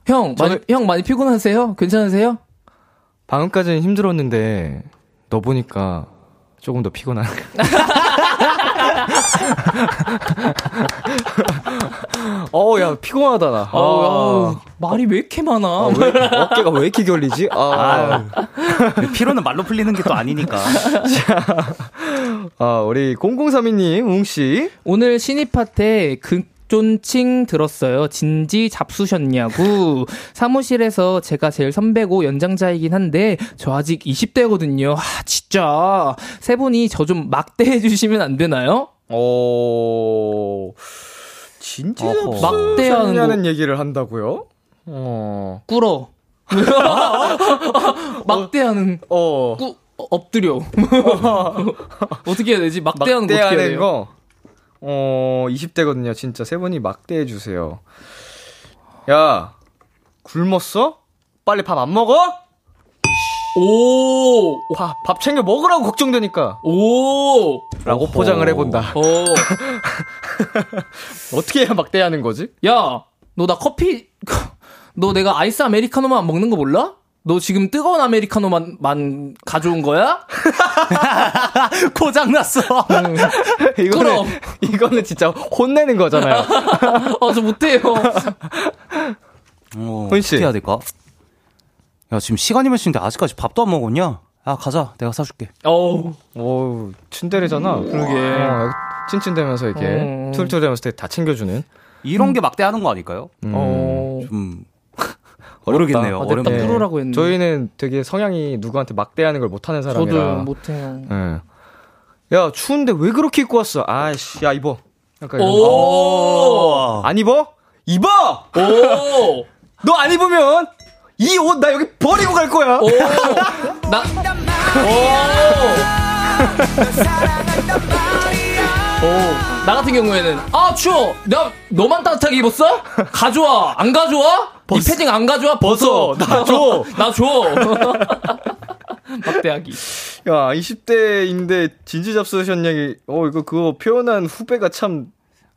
형, 많이, 형 많이 피곤하세요? 괜찮으세요? 방금까지는 힘들었는데 너 보니까 조금 더 피곤한. 어우 야 피곤하다 나. 아우, 아, 말이 왜 이렇게 많아? 아, 왜, 어깨가 왜 이렇게 결리지? 아, 피로는 말로 풀리는 게 또 아니니까. 아 우리 0032님 웅 씨. 오늘 신입한테 극 존칭 들었어요. 진지 잡수셨냐고. 사무실에서 제가 제일 선배고 연장자이긴 한데 저 아직 20대거든요. 아 진짜 세 분이 저 좀 막대해 주시면 안 되나요? 어 진짜 어허. 막대하는 막대하는 얘기를 한다고요? 어. 꿇어. 막대하는 어. 꾸 엎드려. 어떻게 해야 되지? 막대하는 거 어떻게 해야 막대하는 돼요? 거. 어, 20대거든요. 진짜 세 분이 막대해 주세요. 야, 굶었어? 빨리 밥 안 먹어? 오! 밥, 밥 챙겨 먹으라고 걱정되니까. 오! 라고 포장을 해본다. 어. 어떻게 해야 막대하는 거지? 야, 너 나 커피, 너 내가 아이스 아메리카노만 안 먹는 거 몰라? 너 지금 뜨거운 아메리카노만 만 가져온 거야? 고장 났어. 이거는, 그럼. 이거는 진짜 혼내는 거잖아요. 아, 저 못해요. 어, 훈 씨. 어떻게 해야 될까? 야 지금 시간이 몇 시인데 아직까지 밥도 안 먹었냐? 야 가자 내가 사줄게. 어우. 오, 츤데레잖아. 그러게. 어, 찐찐대면서 이렇게 어. 툴툴대면서 되게 다 챙겨주는. 이런 게 막대하는 거 아닐까요? 음. 어. 좀 모르겠네요. 아, 어렵네요. 뚫으라고 했는데. 저희는 되게 성향이 누구한테 막대하는 걸 못하는 사람이라. 저도 못해요. 예. 야, 추운데 왜 그렇게 입고 왔어? 아이씨, 야, 입어. 약간. 오! 안 입어? 입어! 오! 너 안 입으면 이 옷 나 여기 버리고 갈 거야. 오! 나, 오! 오! 나 같은 경우에는, 아, 추워! 나, 너만 따뜻하게 입었어? 가져와! 안 가져와? 이 패딩 안 가져와? 벗어! 나 줘. 나 줘! 막대하기. 야, 20대인데 진지 잡수셨냐기. 어, 이거 그거 표현한 후배가 참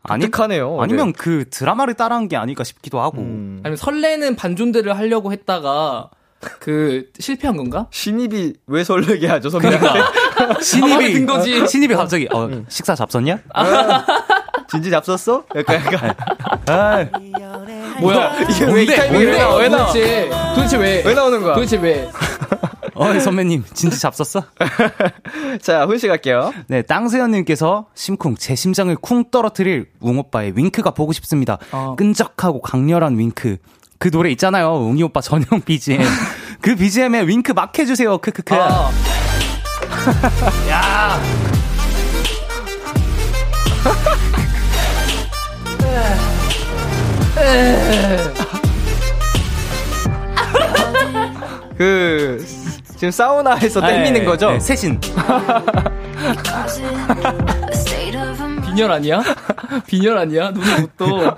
아니, 독특하네요. 아니면 그 드라마를 따라한 게 아닐까 싶기도 하고. 음. 아니면 설레는 반존대를 하려고 했다가, 그, 실패한 건가? 신입이 왜 설레게 하죠, 선배한테? 마음에 신입이 든 거지. 신입이 갑자기 어, 식사 잡섰냐? 진지 잡섰어? 약간, 약간. 뭐야? 이게 왜 이 타이밍에 왜 나와? 왜 나와? 도대체, 도대체 왜? 왜 나오는 거야? 도대체 왜? 어 선배님 진지 잡섰어? 자, 훈씨 갈게요. 네, 땅세연님께서 심쿵 제 심장을 쿵 떨어뜨릴 웅 오빠의 윙크가 보고 싶습니다. 어. 끈적하고 강렬한 윙크. 그 노래 있잖아요, 웅이 오빠 전용 BGM. 그 BGM에 윙크 막 해주세요. 크크크. 아, 그, 지금 사우나에서 땡기는 네, 거죠? 네, 세신. 빈혈 아니야? 빈혈 아니야? 눈이 못 떠.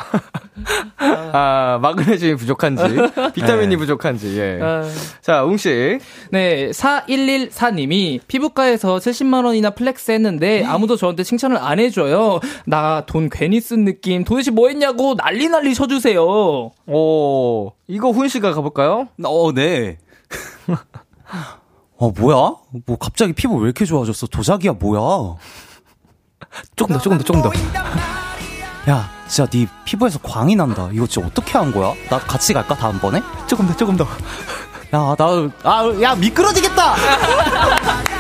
아, 마그네슘이 부족한지, 비타민이 네. 부족한지, 예. 아. 자, 웅씨. 네, 4114님이 피부과에서 70만원이나 flex 했는데 아무도 저한테 칭찬을 안 해줘요. 나 돈 괜히 쓴 느낌. 도대체 뭐 했냐고 난리 난리 쳐주세요. 오, 이거 훈씨가 가볼까요? 어, 네. 어, 뭐야? 뭐 갑자기 피부 왜 이렇게 좋아졌어? 도자기야, 뭐야? 조금 더, 조금 더, 조금 더. 야, 진짜 네 피부에서 광이 난다. 이거 진짜 어떻게 한 거야? 나 같이 갈까, 다음번에? 조금 더, 조금 더. 야, 나, 아, 야, 미끄러지겠다!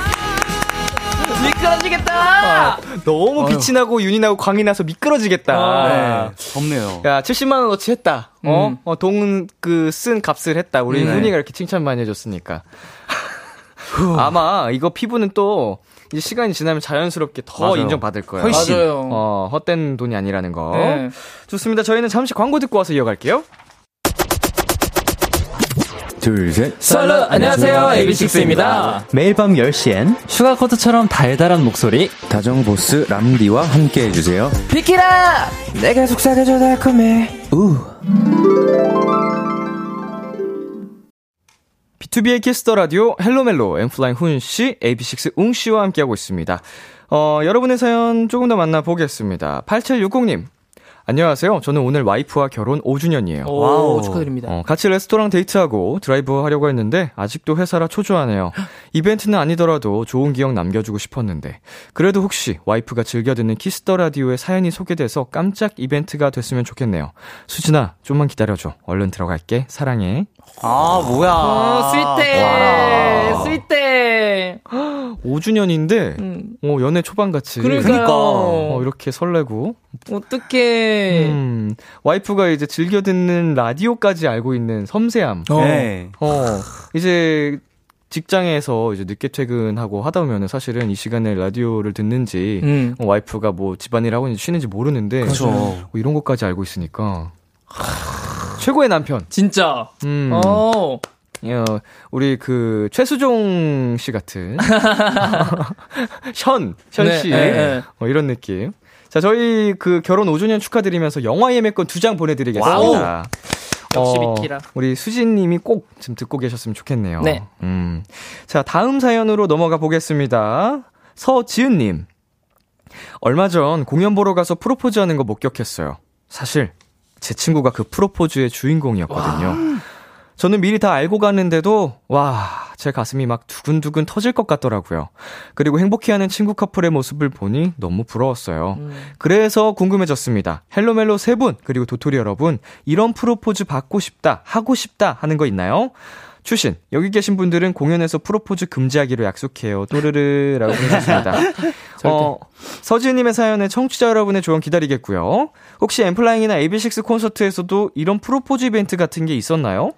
미끄러지겠다! 너무 빛이 나고 윤이 나고 광이 나서 미끄러지겠다. 아, 네, 덥네요. 야, 70만 원어치 했다. 어? 음. 어, 동, 그, 쓴 값을 했다. 우리 네. 훈이가 이렇게 칭찬 많이 해줬으니까. 아마 이거 피부는 또 이제 시간이 지나면 자연스럽게 더 맞아요. 인정받을 거예요. 훨씬. 맞아요. 어, 헛된 돈이 아니라는 거. 네. 좋습니다. 저희는 잠시 광고 듣고 와서 이어갈게요. 둘, 셋. Absolute, 안녕하세요. AB6IX입니다. 매일 밤 10시엔 sugar coat처럼 달달한 목소리 다정보스 람디와 함께 해주세요. 비키라! 내가 속삭여줘 달콤해. 우. B2B의 키스터 라디오 헬로멜로 엔플라잉 훈 씨, AB6IX 웅 씨와 함께하고 있습니다. 어, 여러분의 사연 조금 더 만나보겠습니다. 8760님. 안녕하세요. 저는 오늘 와이프와 결혼 5주년이에요. 오, wow. 축하드립니다. 어, 같이 레스토랑 데이트하고 드라이브 하려고 했는데 아직도 회사라 초조하네요. 이벤트는 아니더라도 좋은 기억 남겨주고 싶었는데 그래도 혹시 와이프가 즐겨 듣는 Kiss the Radio에 사연이 소개돼서 깜짝 이벤트가 됐으면 좋겠네요. 수진아, 좀만 기다려줘. 얼른 들어갈게. 사랑해. 아, 뭐야. 어, sweet해! sweet해! 5주년인데 음. 어, 연애 초반같이. 그러니까. 어, 이렇게 설레고 어떡해. 음, 와이프가 이제 즐겨 듣는 라디오까지 알고 있는 섬세함. 어. 네. 어, 이제 직장에서 이제 늦게 퇴근하고 하다 보면은 사실은 이 시간에 라디오를 듣는지 음. 어, 와이프가 뭐 집안일 하고 있는지 쉬는지 모르는데 그쵸. 어, 이런 것까지 알고 있으니까 최고의 남편. 진짜. 음. 어. 어, 우리 그 최수종 씨 같은 현, 현 네, 씨. 네, 네. 어, 이런 느낌. 자, 저희 그 결혼 5주년 축하드리면서 영화 예매권 두장 보내드리겠습니다. 역시 어, 비키라. 우리 수진님이 꼭 지금 듣고 계셨으면 좋겠네요. 네. 음. 자, 다음 사연으로 넘어가 보겠습니다. 서지은님. 얼마 전 공연 보러 가서 프로포즈 하는 거 목격했어요. 사실, 제 친구가 그 프로포즈의 주인공이었거든요. 저는 미리 다 알고 갔는데도, 와, 제 가슴이 막 두근두근 터질 것 같더라고요. 그리고 행복해하는 친구 커플의 모습을 보니 너무 부러웠어요. 그래서 궁금해졌습니다. 헬로멜로 세 분, 그리고 도토리 여러분, 이런 프로포즈 받고 싶다, 하고 싶다 하는 거 있나요? 출신, 여기 계신 분들은 공연에서 프로포즈 금지하기로 약속해요. 또르르라고 보내주셨습니다. 어, 서지은님의 사연에 청취자 여러분의 조언 기다리겠고요. 혹시 엠플라잉이나 AB6 콘서트에서도 이런 프로포즈 이벤트 같은 게 있었나요?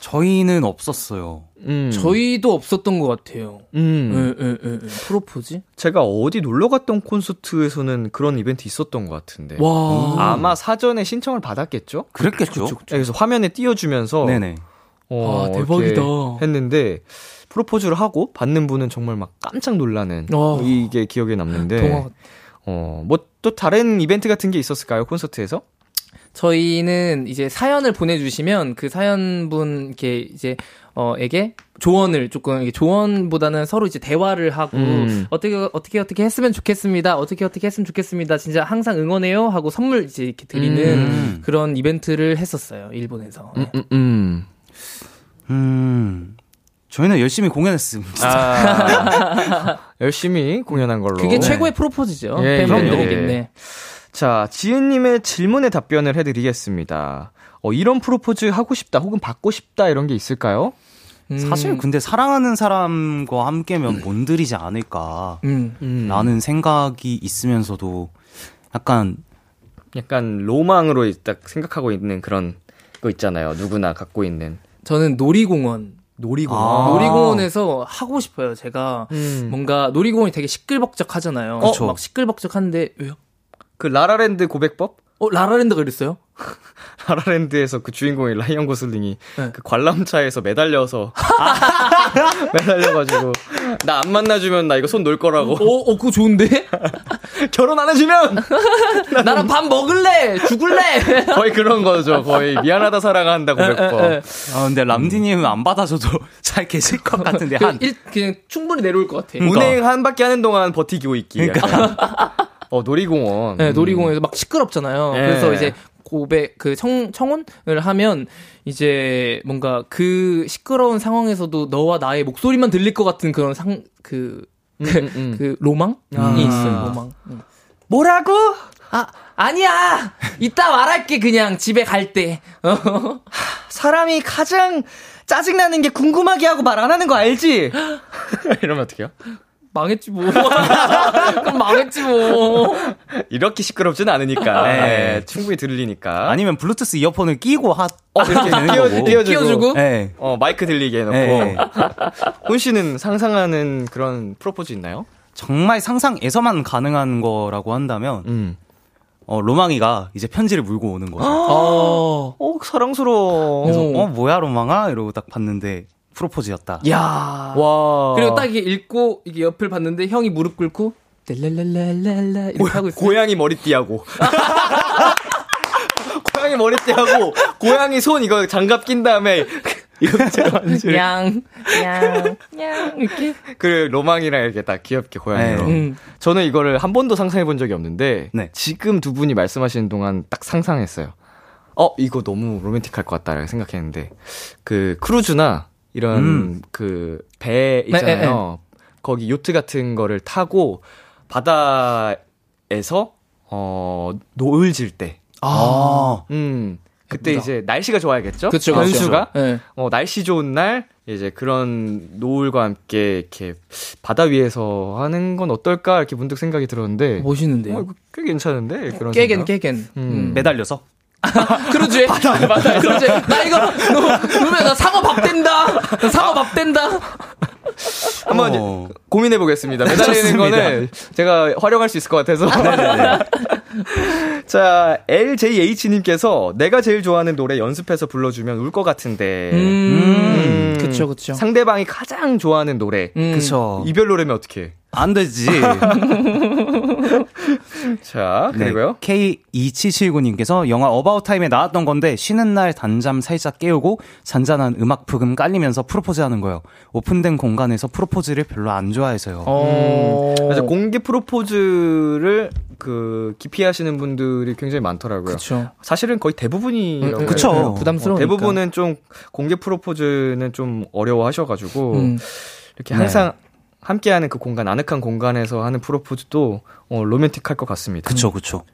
저희는 없었어요. 음, 저희도 없었던 것 같아요. 음, 예, 예, 예, 예. 프로포즈? 제가 어디 놀러 갔던 콘서트에서는 그런 이벤트 있었던 것 같은데. 와. 아마 사전에 신청을 받았겠죠? 그랬겠죠. 그래서 화면에 띄워주면서 네네. 어, 아, 대박이다. 했는데 프로포즈를 하고 받는 분은 정말 막 깜짝 놀라는 와. 이게 기억에 남는데 동화. 어, 뭐 또 다른 이벤트 같은 게 있었을까요? 콘서트에서? 저희는 이제 사연을 보내주시면 그 사연분 이렇게 이제 어에게 조언을 조금 조언보다는 서로 이제 대화를 하고 음. 어떻게 어떻게 어떻게 했으면 좋겠습니다. 어떻게 어떻게 했으면 좋겠습니다. 진짜 항상 응원해요 하고 선물 이제 이렇게 드리는 음. 그런 이벤트를 했었어요 일본에서. 음, 음, 음. 음. 저희는 열심히 공연했습니다. 아, 열심히 공연한 걸로. 그게 최고의 프로포즈죠. 예, 팬분들에게. 그럼요. 네. 자, 지은님의 질문에 답변을 해드리겠습니다. 어, 이런 프로포즈 하고 싶다, 혹은 받고 싶다, 이런 게 있을까요? 음, 사실 근데 사랑하는 사람과 함께면 못 드리지 않을까. 음. 라는 생각이 있으면서도 약간 약간 로망으로 딱 생각하고 있는 그런 거 있잖아요. 누구나 갖고 있는. 저는 놀이공원. 놀이공원. 아. 놀이공원에서 하고 싶어요. 제가 음. 뭔가 놀이공원이 되게 시끌벅적하잖아요. 어, 그쵸. 막 시끌벅적한데 왜요? 그 라라랜드 고백법? 어 라라랜드가 이랬어요? 라라랜드에서 그 주인공이 라이언 고슬링이 네. 그 관람차에서 매달려서 매달려가지고 나 안 만나주면 나 이거 손 놓을 거라고 어, 어 그거 좋은데? 결혼 안 해주면 나랑 밥 먹을래, 죽을래. 거의 그런 거죠 거의 미안하다 사랑한다 고백법 아 근데 람디님은 안 받아줘도 잘 계실 것 같은데 그한 일, 그냥 충분히 내려올 것 같아. 그러니까. 운행 한 바퀴 하는 동안 버티고 있기 약간. 어 놀이공원 네, 놀이공원에서 막 시끄럽잖아요. 네. 그래서 이제 고백 그 청, 청혼을 하면 이제 뭔가 그 시끄러운 상황에서도 너와 나의 목소리만 들릴 것 같은 그런 상 그 그 음, 음, 음. 그 로망이 아. 있어요. 로망. 응. 뭐라고? 아 아니야. 이따 말할게 그냥 집에 갈 때. 어. 사람이 가장 짜증나는 게 궁금하게 하고 말 안 하는 거 알지? 이러면 어떡해요? 망했지 뭐. 그럼 망했지 뭐. 이렇게 시끄럽진 않으니까 네. 네, 충분히 들리니까 아니면 블루투스 이어폰을 끼고 하 어, 이렇게 되는 끼워, 거고. 끼워주고. 끼워주고? 네. 어, 마이크 들리게 해놓고. 네. 훈 씨는 상상하는 그런 프로포즈 있나요? 정말 상상에서만 가능한 거라고 한다면 음. 어, 로망이가 이제 편지를 물고 오는 거죠. 어. 어, 사랑스러워. 그래서 어. 어 뭐야 로망아 이러고 딱 봤는데 프로포즈였다. 야. 와. 그리고 딱 이게 읽고 이게 옆을 봤는데 형이 무릎 꿇고 랄랄랄랄랄라 이렇게 하고 있어. 고양이 머리띠하고. 고양이 머리띠하고 고양이 손 이거 장갑 낀 다음에 이것처럼. 냥, 냥, 냥 이렇게. 그 로망이랑 이렇게 딱 귀엽게 고양이로. 네. 음. 저는 이거를 한 번도 상상해 본 적이 없는데 네. 지금 두 분이 말씀하시는 동안 딱 상상했어요. 어 이거 너무 로맨틱할 것 같다라고 생각했는데 그 크루즈나 이런 음. 그배 네, 있잖아요. 거기 요트 같은 거를 타고 바다에서 어 노을 질 때. 아, 음. 그때 예쁘다. 이제 날씨가 좋아야겠죠? 그쵸, 그쵸. 현수가 네. 어, 날씨 좋은 날, 이제 그런 노을과 함께 이렇게 바다 위에서 하는 건 어떨까? 이렇게 문득 생각이 들었는데. 멋있는데요. 어, 꽤 괜찮은데? 그런 깨겐, 생각? 깨겐. 음. 매달려서 크루즈에? 바다에. 크루즈에. 나 이거, 너, 그러면 나 상어 밥 된다! 나 상어 밥 된다! 한번 어. 고민해 보겠습니다. 매달리는. 거는 제가 활용할 수 있을 것 같아서. 자, LJH님께서 내가 제일 좋아하는 노래 연습해서 불러주면 울 것 같은데. 음. 그쵸, 그쵸. 상대방이 가장 좋아하는 노래. 음. 그쵸. 이별 노래면 어떻게? 안 되지. 자, 네, 그리고요. K2779님께서 영화 About Time에 나왔던 건데 쉬는 날 단잠 살짝 깨우고 잔잔한 음악 브금 깔리면서 프로포즈 하는 거예요. 오픈된 공간에서 프로포즈를 별로 안 좋아해서요. 어. 그래서 공개 프로포즈를 그 기피하시는 분들이 굉장히 많더라고요. 그쵸. 사실은 거의 대부분이라고 음, 그쵸. 해요. 부담스러우니까. 어, 대부분은 좀 공개 프로포즈는 좀 어려워하셔가지고 음. 이렇게 항상 함께하는 그 공간 아늑한 공간에서 하는 프로포즈도 어, 로맨틱할 것 같습니다. 그쵸, 그쵸.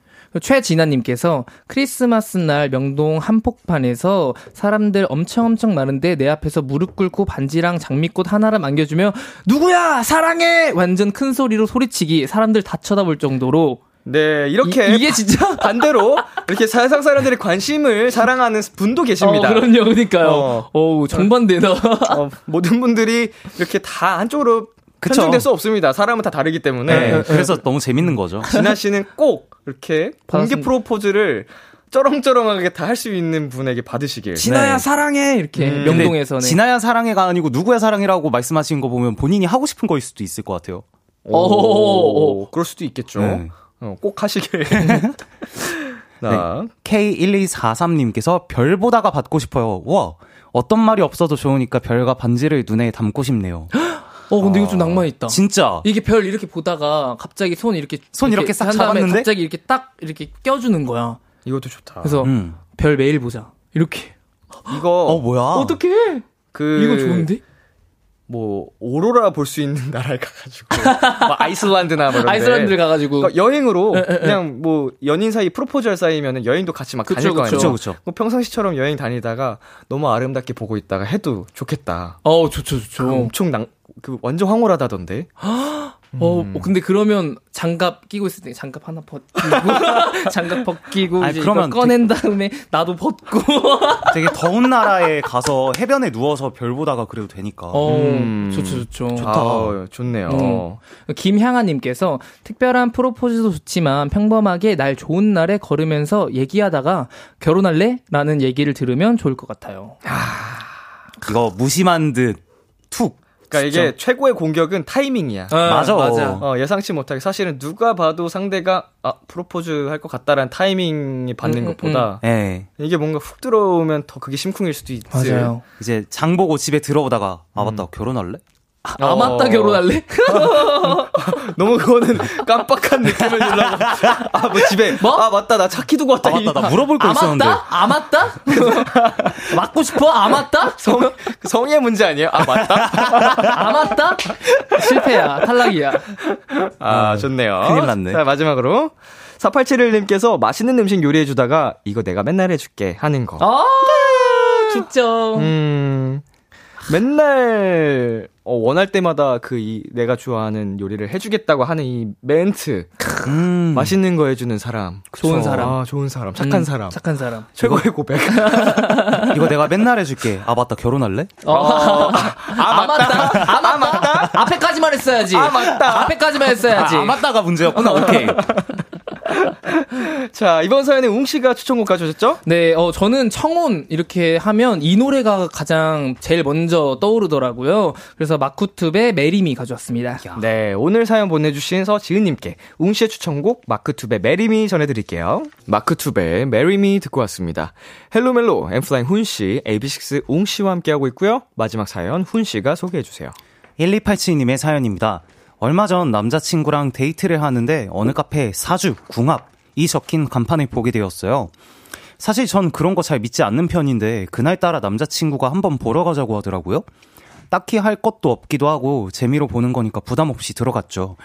최진아님께서 크리스마스 날 명동 한복판에서 사람들 엄청 엄청 많은데 내 앞에서 무릎 꿇고 반지랑 장미꽃 하나를 안겨주며 누구야 사랑해 완전 큰 소리로 소리치기 사람들 다 쳐다볼 정도로 네 이렇게 이, 게 진짜 반대로 이렇게 세상 사람들이 관심을 사랑하는 분도 계십니다. 어, 그럼요 그러니까요 어. 어우 정반대다 어, 모든 분들이 이렇게 다 한쪽으로 그쵸. 편중될 수 없습니다. 사람은 다 다르기 때문에 네, 그래서 너무 재밌는 거죠. 진아 씨는 꼭 이렇게 공개. 프로포즈를 쩌렁쩌렁하게 다 할 수 있는 분에게 받으시길. 진아야 네. 사랑해 이렇게 음. 명동에서는 진아야 사랑해가 아니고 누구야 사랑이라고 말씀하신 거 보면 본인이 하고 싶은 거일 수도 있을 것 같아요. 오, 그럴 수도 있겠죠. 네. 어, 꼭 하시길. 자, K1243님께서 별 보다가 받고 싶어요. 와, 어떤 말이 없어도 좋으니까 별과 반지를 눈에 담고 싶네요. 어 근데 이거 좀 낭만 있다 진짜. 이게 별 이렇게 보다가 갑자기 손 이렇게 손 이렇게 싹한 다음에 잡았는데? 갑자기 이렇게 딱 이렇게 껴주는 거야 이것도 좋다. 그래서 음. 별 매일 보자 이렇게 이거 어, 뭐야? 어떡해 그 이거 좋은데 뭐 오로라 볼 수 있는 나라에 가가지고 뭐 아이슬란드나 뭐 이런 데. 아이슬란드를 가가지고 그러니까 여행으로 에, 에, 에. 그냥 뭐 연인 사이 프로포즈할 사이면은 여행도 같이 막 그쵸, 다닐 거 아니에요. 그쵸, 그쵸. 뭐 평상시처럼 여행 다니다가 너무 아름답게 보고 있다가 해도 좋겠다. 어 좋죠 좋죠 그 엄청 낭, 그 완전 황홀하다던데. 어 근데 그러면 장갑 끼고 있을 때 장갑 하나 벗기고 장갑 벗기고 아니, 이제 그러면 꺼낸 다음에 나도 벗고 되게 더운 나라에 가서 해변에 누워서 별 보다가 그래도 되니까. 어 음. 좋죠 좋죠 아, 좋네요. 음. 김향아님께서 특별한 프로포즈도 좋지만 평범하게 날 좋은 날에 걸으면서 얘기하다가 결혼할래? 라는 얘기를 들으면 좋을 것 같아요. 이거 무심한 듯 툭. 그러니까 이게 최고의 공격은 타이밍이야. 맞아. 맞아. 어, 예상치 못하게 사실은 누가 봐도 상대가 아 프로포즈 할 것 같다라는 타이밍이 받는 음, 음, 것보다 예. 이게 뭔가 훅 들어오면 더 그게 심쿵일 수도 있지. 맞아요. 이제 장 보고 집에 들어오다가 아 맞다 결혼할래? 아, 맞다 어. 결혼할래? 너무 그거는 깜빡한 느낌을 주려고. 아, 뭐 집에. 뭐? 아, 맞다. 나 차 키도 고 왔다. 아 맞다 나 물어볼 거 아 있었는데. 맞다? 아 맞다? 맞고 싶어? 아 맞다? 성, 그 성의 문제 아니에요? 아, 맞다. 아 맞다? 실패야 탈락이야. 아, 좋네요. 큰일 났네. 자, 마지막으로. 4871님께서 맛있는 음식 요리해주다가 이거 내가 맨날 해줄게 하는 거. 아 진짜. 음. 맨날 어, 원할 때마다 그 이 내가 좋아하는 요리를 해주겠다고 하는 이 멘트 음. 맛있는 거 해주는 사람 좋은 사람. 아, 좋은 사람 착한 음, 사람 착한 사람. 최고의 고백 이거 내가 맨날 해줄게. 아 맞다 결혼할래? 아, 맞다. 아, 맞다. 앞에까지만 했어야지. 아, 맞다. 앞에까지만 했어야지. 아, 맞다가 문제였구나. 오케이. 자 이번 사연에 웅 씨가 추천곡 가져오셨죠? 네, 어, 저는 청혼 이렇게 하면 이 노래가 가장 제일 먼저 떠오르더라고요. 그래서 마크툽의 Marry Me 가져왔습니다. 네, 오늘 사연 보내주신 서지은님께 웅씨의 추천곡 마크툽의 Marry Me 전해드릴게요. 마크툽의 Marry Me 듣고 왔습니다. Hello 멜로 엔플라잉 훈씨, AB6IX 웅씨와 함께하고 있고요. 마지막 사연 훈씨가 소개해주세요. 1287님의 사연입니다. 얼마 전 남자친구랑 데이트를 하는데 어느 카페에 사주, 궁합 이 적힌 간판을 보게 되었어요. 사실 전 그런 거 잘 믿지 않는 편인데 그날따라 남자친구가 한번 보러 가자고 하더라고요. 딱히 할 것도 없기도 하고 재미로 보는 거니까 부담 없이 들어갔죠.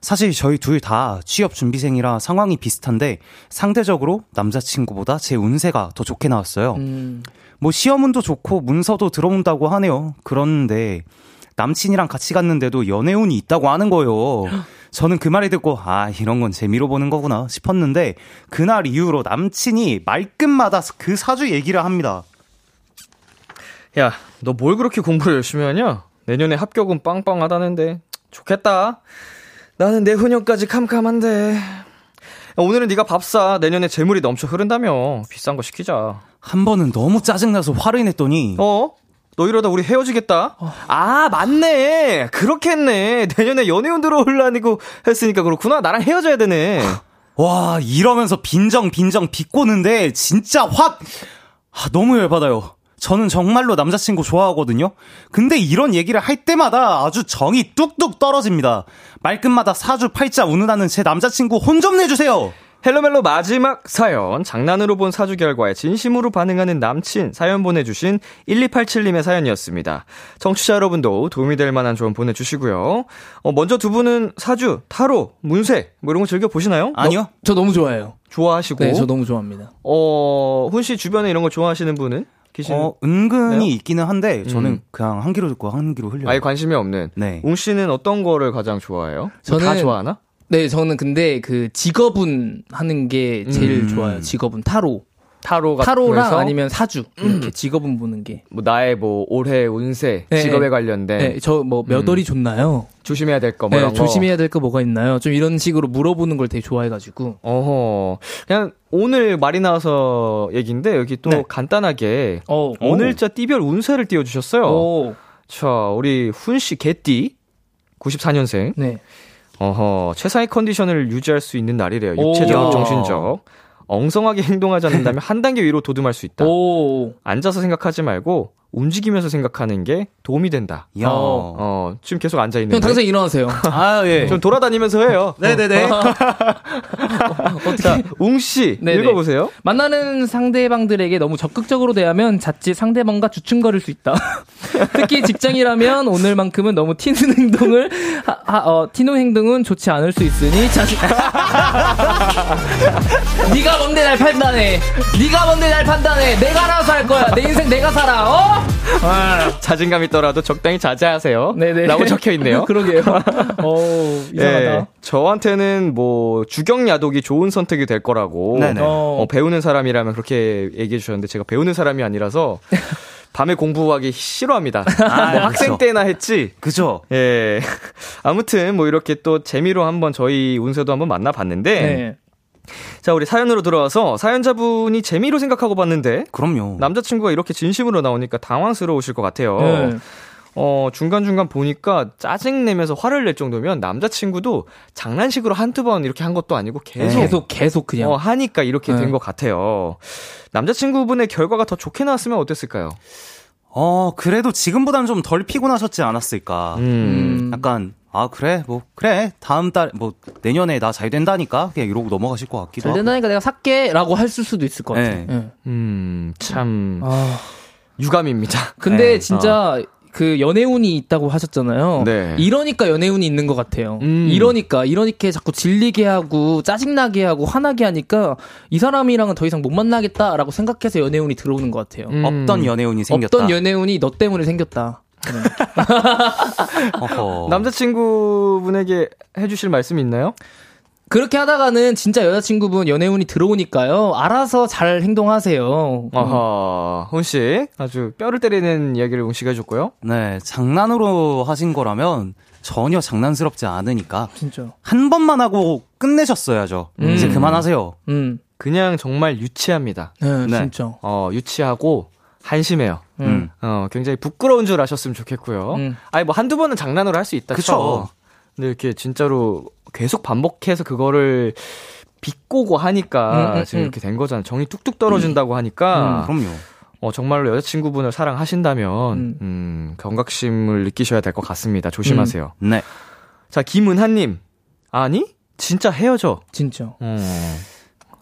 사실 저희 둘 다 취업 준비생이라 상황이 비슷한데 상대적으로 남자친구보다 제 운세가 더 좋게 나왔어요. 음, 뭐 시험운도 좋고 문서도 들어온다고 하네요. 그런데 남친이랑 같이 갔는데도 연애운이 있다고 하는 거예요. 저는 그 말을 듣고 아 이런 건 재미로 보는 거구나 싶었는데 그날 이후로 남친이 말끝마다 그 사주 얘기를 합니다. 야, 너 뭘 그렇게 공부를 열심히 하냐? 내년에 합격은 빵빵하다는데. 좋겠다. 나는 내 후년까지 캄캄한데. 야, 오늘은 네가 밥 사. 내년에 재물이 넘쳐 흐른다며. 비싼 거 시키자. 한 번은 너무 짜증나서 화를 냈더니 어? 너 이러다 우리 헤어지겠다? 아, 맞네. 그렇게 했네. 내년에 연애운 들어올라니고 했으니까 그렇구나. 나랑 헤어져야 되네. 와 이러면서 빈정 빈정 비꼬는데 진짜 확 아, 너무 열받아요. 저는 정말로 남자친구 좋아하거든요. 근데 이런 얘기를 할 때마다 아주 정이 뚝뚝 떨어집니다. 말끝마다 사주 팔자 우는다는 제 남자친구 혼 좀 내주세요. 헬로멜로 마지막 사연. 장난으로 본 사주 결과에 진심으로 반응하는 남친 사연 보내주신 1287님의 사연이었습니다. 청취자 여러분도 도움이 될 만한 조언 보내주시고요. 어, 먼저 두 분은 사주, 타로, 문세, 뭐 이런 거 즐겨 보시나요? 아니요. 저 너무 좋아해요. 좋아하시고. 네, 저 너무 좋아합니다. 어, 훈 씨 주변에 이런 거 좋아하시는 분은? 계시는? 어 은근히 네요? 있기는 한데 저는 음. 그냥 한 귀로 듣고 한 귀로 흘려요. 아예 관심이 없는. 네. 웅 씨는 어떤 거를 가장 좋아해요? 뭐다 저는- 좋아하나? 네, 저는 근데 그 직업운 하는 게 제일 음. 좋아요. 직업운 타로. 타로 같은 타로랑 아니면 사주. 이렇게 직업운 보는 게. 뭐 나의 뭐 올해 운세, 네, 직업에 네. 관련된 네, 저뭐 몇 월이 좋나요? 조심해야 될 거, 뭐 네. 조심해야 될 거 뭐가 있나요? 좀 이런 식으로 물어보는 걸 되게 좋아해가지고. 어허. 그냥 오늘 말이 나와서 얘기인데 여기 또 네. 간단하게 어, 오늘자 띠별 운세를 띄워주셨어요. 오, 자, 우리 훈 씨 개띠 94년생. 네. 어허. 최상의 컨디션을 유지할 수 있는 날이래요. 오. 육체적, 야. 정신적. 엉성하게 행동하지 않는다면 한 단계 위로 도듬할 수 있다. 오, 앉아서 생각하지 말고 움직이면서 생각하는 게 도움이 된다. 야. 어. 어, 지금 계속 앉아 있는데. 형 당장 일어나세요. 아 예. 좀 돌아다니면서 해요. 네네네. 자, 웅 씨, 네네. 읽어보세요. 만나는 상대방들에게 너무 적극적으로 대하면 자칫 상대방과 주춤거릴 수 있다. 특히 직장이라면 오늘만큼은 너무 튀는 행동을 하, 하- 어, 튀는 행동은 좋지 않을 수 있으니 자신. 네가 뭔데 날 판단해. 네가 뭔데 날 판단해. 내가 알아서 할 거야. 내 인생 내가 살아. 어? 자신감 있더라도 적당히 자제하세요. 네네. 라고 적혀 있네요. 그러게요. 오, 이상하다. 예, 저한테는 뭐 주경 야독이 좋은 선택이 될 거라고 네네. 어. 어, 배우는 사람이라면 그렇게 얘기해 주셨는데 제가 배우는 사람이 아니라서 밤에 공부하기 싫어합니다. 아, 뭐 학생 그쵸. 때나 했지. 그죠? 예. 아무튼 뭐 이렇게 또 재미로 한번 저희 운세도 한번 만나봤는데 네. 자 우리 사연으로 들어와서 사연자분이 재미로 생각하고 봤는데 그럼요. 남자친구가 이렇게 진심으로 나오니까 당황스러우실 것 같아요. 네. 어, 중간중간 보니까 짜증내면서 화를 낼 정도면 남자친구도 장난식으로 한두 번 이렇게 한 것도 아니고 계속, 계속 계속 그냥. 어, 하니까 이렇게 네. 된것 같아요. 남자친구분의 결과가 더 좋게 나왔으면 어땠을까요? 어 그래도 지금보다는 좀 덜 피곤하셨지 않았을까. 음. 약간 아 그래 뭐 그래 다음 달 뭐 내년에 나 잘 된다니까 그냥 이러고 넘어가실 것 같기도 잘 하고. 된다니까 내가 살게 라고 할 수도 있을 것 같아. 네. 네. 음, 참, 아. 유감입니다. 근데 네, 진짜 그 연애운이 있다고 하셨잖아요. 네. 이러니까 연애운이 있는 것 같아요. 음. 이러니까 이러니까 자꾸 질리게 하고 짜증나게 하고 화나게 하니까 이 사람이랑은 더 이상 못 만나겠다라고 생각해서 연애운이 들어오는 것 같아요. 음. 없던 연애운이 생겼다. 없던 연애운이 너 때문에 생겼다. 어허. 남자친구분에게 해주실 말씀이 있나요? 그렇게 하다가는 진짜 여자친구분 연애운이 들어오니까요. 알아서 잘 행동하세요. 아하, 훈 씨. 아주 뼈를 때리는 이야기를 훈씨가 해줬고요. 네, 장난으로 하신 거라면 전혀 장난스럽지 않으니까 진짜. 한 번만 하고 끝내셨어야죠. 이제 그만하세요. 음. 그냥 정말 유치합니다. 네, 네. 진짜. 어, 유치하고 한심해요. 음. 어, 굉장히 부끄러운 줄 아셨으면 좋겠고요. 음. 아니, 뭐 한두 번은 장난으로 할 수 있다. 그쵸. 쳐. 근데 이렇게 진짜로 계속 반복해서 그거를 비꼬고 하니까 음, 음, 지금 음. 이렇게 된 거잖아요. 정이 뚝뚝 떨어진다고 하니까. 그럼요. 어, 정말로 여자친구분을 사랑하신다면, 음. 음, 경각심을 느끼셔야 될 것 같습니다. 조심하세요. 네. 자, 김은하님. 아니? 진짜 헤어져. 진짜. 어,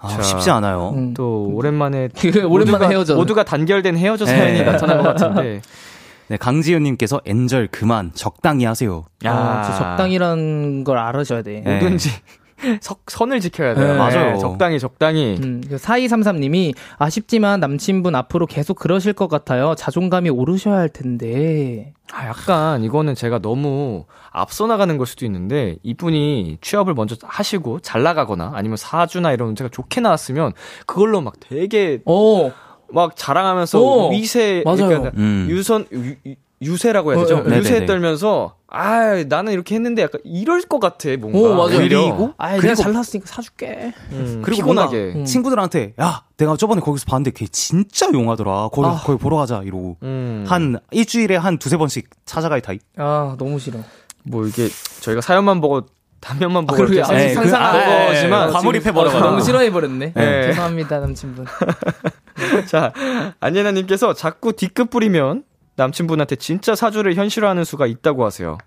아, 자. 쉽지 않아요. 음. 또, 오랜만에. 오랜만에 헤어져. 모두가 단결된 헤어져 네. 사연이 나타난 것 같은데. 네, 강지현님께서 엔절 그만 적당히 하세요. 아, 저 적당이라는 걸 알아셔야 돼. 네. 뭐든지 석, 선을 지켜야 돼요. 네, 맞아요. 적당히, 적당히. 음, 4233님이 아쉽지만 남친분 앞으로 계속 그러실 것 같아요. 자존감이 오르셔야 할 텐데. 아, 약간 이거는 제가 너무 앞서 나가는 걸 수도 있는데 이분이 취업을 먼저 하시고 잘 나가거나 아니면 사주나 이런 문제가 좋게 나왔으면 그걸로 막 되게 오, 막 자랑하면서 오, 위세 맞아요. 그러니까 음. 유선 유, 유- 유세라고 해야 되죠? 어, 네, 유세 네네네. 떨면서 아 나는 이렇게 했는데 약간 이럴 것 같아 뭔가 오, 맞아요. 오히려. 아, 내가 그리고- 잘 나왔으니까 사줄게. 음, 그리고 피곤하게 음. 친구들한테 야 내가 저번에 거기서 봤는데 걔 진짜 용하더라 거기 아. 거기 보러 가자 이러고 음, 한 일주일에 한 두세 번씩 찾아갈 타입 아, 너무 싫어. 뭐 이게 저희가 사연만 보고 단면만 보고 그러게. 이렇게 아, 네, 상상하는 그- 아, 거지만 예, 과몰입해 버려가지고. 너무 싫어해 버렸네. 네. 죄송합니다, 남친분. 자, 안예나님께서 자꾸 뒤끝 뿌리면 남친분한테 진짜 사주를 현실화하는 수가 있다고 하세요.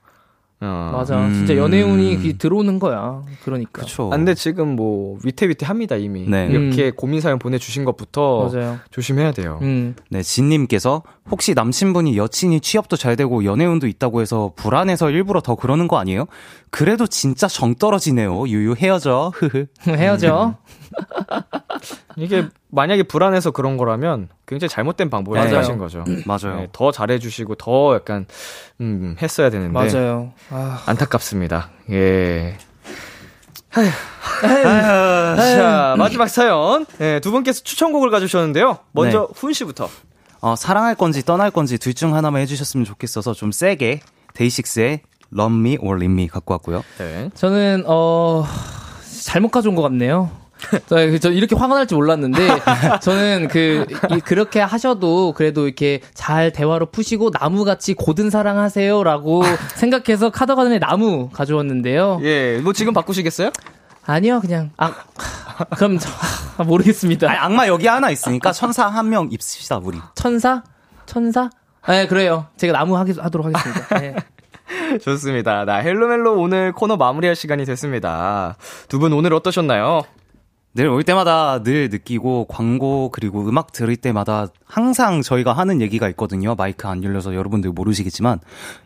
어. 맞아. 음. 진짜 연애운이 그 들어오는 거야. 그러니까. 그쵸 아, 근데 지금 뭐 위태위태 합니다 이미. 네. 이렇게 고민 사연 보내주신 것부터 맞아요. 조심해야 돼요. 음. 네, 진님께서 혹시 남친분이 여친이 취업도 잘 되고 연애운도 있다고 해서 불안해서 일부러 더 그러는 거 아니에요? 그래도 진짜 정 떨어지네요. 유유 헤어져. 흐흐. 헤어져. 이게 만약에 불안해서 그런 거라면 굉장히 잘못된 방법을 맞아요. 택하신 거죠. 맞아요. 네, 더 잘해주시고 더 약간 음, 했어야 되는데 맞아요. 아. 안타깝습니다. 예. 자 마지막 사연 네, 두 분께서 추천곡을 가주셨는데요. 먼저 훈 씨부터. 어, 사랑할 건지 떠날 건지 둘 중 하나만 해주셨으면 좋겠어서 좀 세게 데이식스의 Love Me or Leave Me 갖고 왔고요. 네. 저는 어 잘못 가져온 것 같네요. 저, 저 이렇게 화가 날 줄 몰랐는데 저는 그 이- 그렇게 하셔도 그래도 이렇게 잘 대화로 푸시고 나무같이 고든 사랑하세요라고 생각해서 카더가든의 나무 가져왔는데요. 예, 뭐 지금 바꾸시겠어요? 아니요, 그냥 아 그럼 저, 아, 모르겠습니다. 아니, 악마 여기 하나 있으니까 천사 한 명 입읍시다, 우리. 천사? 천사? 네, 그래요. 제가 나무 하기, 하도록 하겠습니다. 네. 좋습니다. 나 헬로멜로 오늘 코너 마무리할 시간이 됐습니다. 두 분 오늘 어떠셨나요? 늘 올 때마다 늘 느끼고 광고 그리고 음악 들을 때마다 항상 저희가 하는 얘기가 있거든요. 마이크 안 열려서 여러분들 모르시겠지만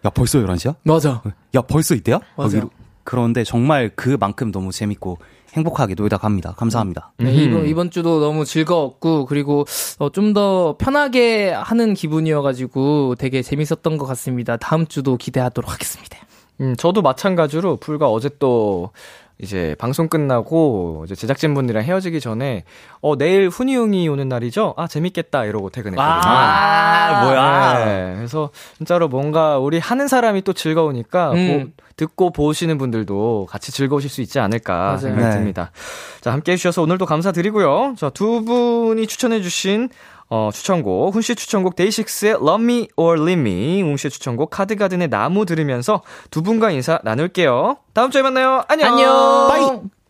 야 벌써 11시야? 맞아. 야 벌써 이때야? 맞아. 여기로- 그런데 정말 그만큼 너무 재밌고 행복하게 놀다 갑니다. 감사합니다. 네, 이번, 이번 주도 너무 즐거웠고, 그리고, 어, 좀 더 편하게 하는 기분이어가지고 되게 재밌었던 것 같습니다. 다음 주도 기대하도록 하겠습니다. 음, 저도 마찬가지로 불과 어제 또 이제 방송 끝나고 이제 제작진분들이랑 헤어지기 전에 어 내일 훈이 형이 오는 날이죠? 아 재밌겠다 이러고 퇴근했거든요. 아, 뭐야. 네, 그래서 진짜로 뭔가 우리 하는 사람이 또 즐거우니까 음. 보- 듣고 보시는 분들도 같이 즐거우실 수 있지 않을까. 생각이 네. 듭니다. 자 함께 해주셔서 오늘도 감사드리고요. 자두 분이 추천해주신 어, 추천곡, 훈씨 추천곡 데이식스의 Love Me or Leave Me, 웅씨의 추천곡 카드가든의 나무 들으면서 두 분과 인사 나눌게요. 다음 주에 만나요. 안녕! 안녕! 빠이!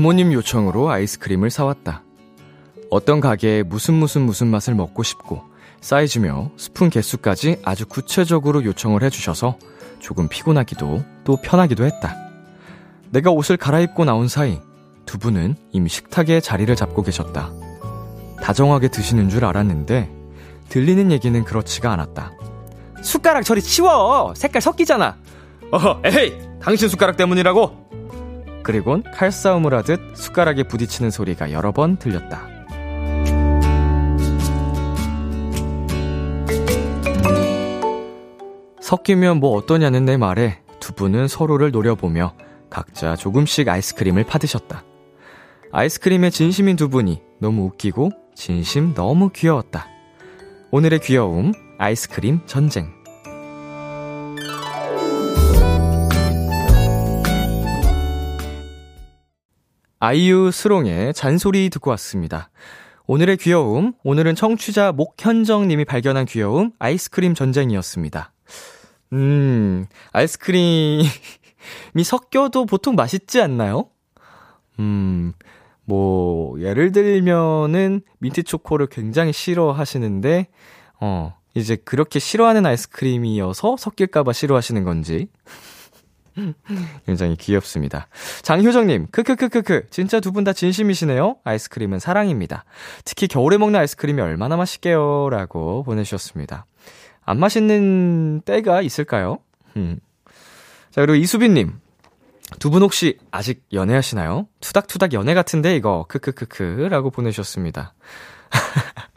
부모님 요청으로 아이스크림을 사왔다. 어떤 가게에 무슨 무슨 무슨 맛을 먹고 싶고 사이즈며 스푼 개수까지 아주 구체적으로 요청을 해주셔서 조금 피곤하기도 또 편하기도 했다. 내가 옷을 갈아입고 나온 사이 두 분은 이미 식탁에 자리를 잡고 계셨다. 다정하게 드시는 줄 알았는데 들리는 얘기는 그렇지가 않았다. 숟가락 저리 치워! 색깔 섞이잖아! 어허, 에헤이! 당신 숟가락 때문이라고! 그리곤 칼싸움을 하듯 숟가락에 부딪히는 소리가 여러 번 들렸다. 섞이면 뭐 어떠냐는 내 말에 두 분은 서로를 노려보며 각자 조금씩 아이스크림을 파드셨다. 아이스크림에 진심인 두 분이 너무 웃기고 진심 너무 귀여웠다. 오늘의 귀여움, 아이스크림 전쟁. 아이유 스롱의 잔소리 듣고 왔습니다. 오늘의 귀여움, 오늘은 청취자 목현정님이 발견한 귀여움, 아이스크림 전쟁이었습니다. 음, 아이스크림이 섞여도 보통 맛있지 않나요? 음, 뭐, 예를 들면은 민트 초코를 굉장히 싫어하시는데, 어, 이제 그렇게 싫어하는 아이스크림이어서 섞일까봐 싫어하시는 건지. 굉장히 귀엽습니다. 장효정님, 크크크크크. 진짜 두 분 다 진심이시네요. 아이스크림은 사랑입니다. 특히 겨울에 먹는 아이스크림이 얼마나 맛있게요. 라고 보내주셨습니다. 안 맛있는 때가 있을까요? 음. 자, 그리고 이수빈님. 두 분 혹시 아직 연애하시나요? 투닥투닥 연애 같은데, 이거. 크크크크. 라고 보내주셨습니다.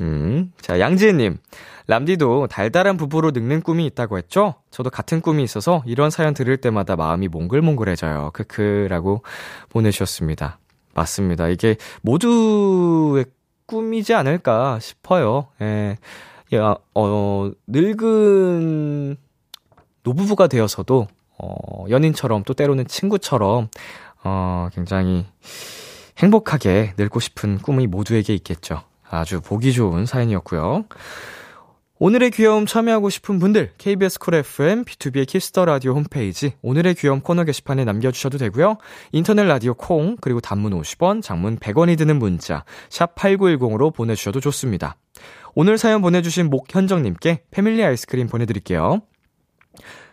음. 자, 양지혜님. 람디도 달달한 부부로 늙는 꿈이 있다고 했죠? 저도 같은 꿈이 있어서 이런 사연 들을 때마다 마음이 몽글몽글해져요. 크크라고 보내주셨습니다. 맞습니다. 이게 모두의 꿈이지 않을까 싶어요. 예. 야, 어, 늙은 노부부가 되어서도, 어, 연인처럼 또 때로는 친구처럼, 어, 굉장히 행복하게 늙고 싶은 꿈이 모두에게 있겠죠. 아주 보기 좋은 사연이었고요. 오늘의 귀여움 참여하고 싶은 분들 KBS 쿨 FM B2B의 키스터 라디오 홈페이지 오늘의 귀여움 코너 게시판에 남겨주셔도 되고요. 인터넷 라디오 콩 그리고 단문 50원, 장문 100원이 드는 문자 샵 #8910으로 보내주셔도 좋습니다. 오늘 사연 보내주신 목현정님께 패밀리 아이스크림 보내드릴게요.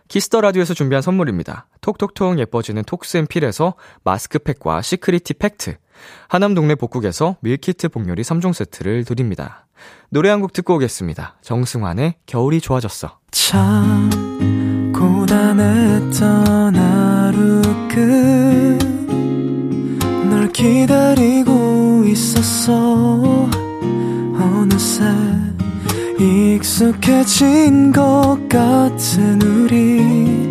Kiss the Radio에서 준비한 선물입니다. 톡톡톡 예뻐지는 톡스앤필에서 마스크팩과 시크리티 팩트, 하남 동네 복국에서 밀키트 복요리 3종 세트를 드립니다. 노래 한 곡 듣고 오겠습니다. 정승환의 겨울이 좋아졌어. 참 고단했던 하루 끝날 기다리고 있었어 어느새 익숙해진 것 같은 우리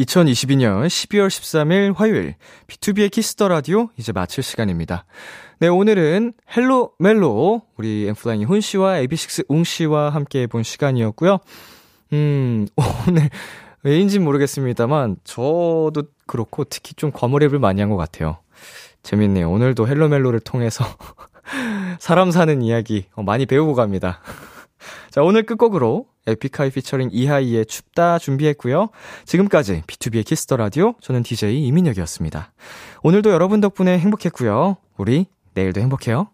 2022년 12월 13일 화요일 B2B의 키스터 라디오 이제 마칠 시간입니다. 네, 오늘은 Hello 멜로 우리 엔플라잉 훈 씨와 AB6IX 웅 씨와 함께 해본 시간이었고요. 음, 오늘 왜인진 모르겠습니다만 저도 그렇고 특히 좀 과몰입을 많이 한 것 같아요. 재밌네요. 오늘도 Hello 멜로를 통해서 사람 사는 이야기 많이 배우고 갑니다. 자, 오늘 끝곡으로 에픽하이 피처링 이하이의 춥다 준비했고요. 지금까지 B2B의 키스터 라디오 저는 DJ 이민혁이었습니다. 오늘도 여러분 덕분에 행복했고요. 우리 내일도 행복해요.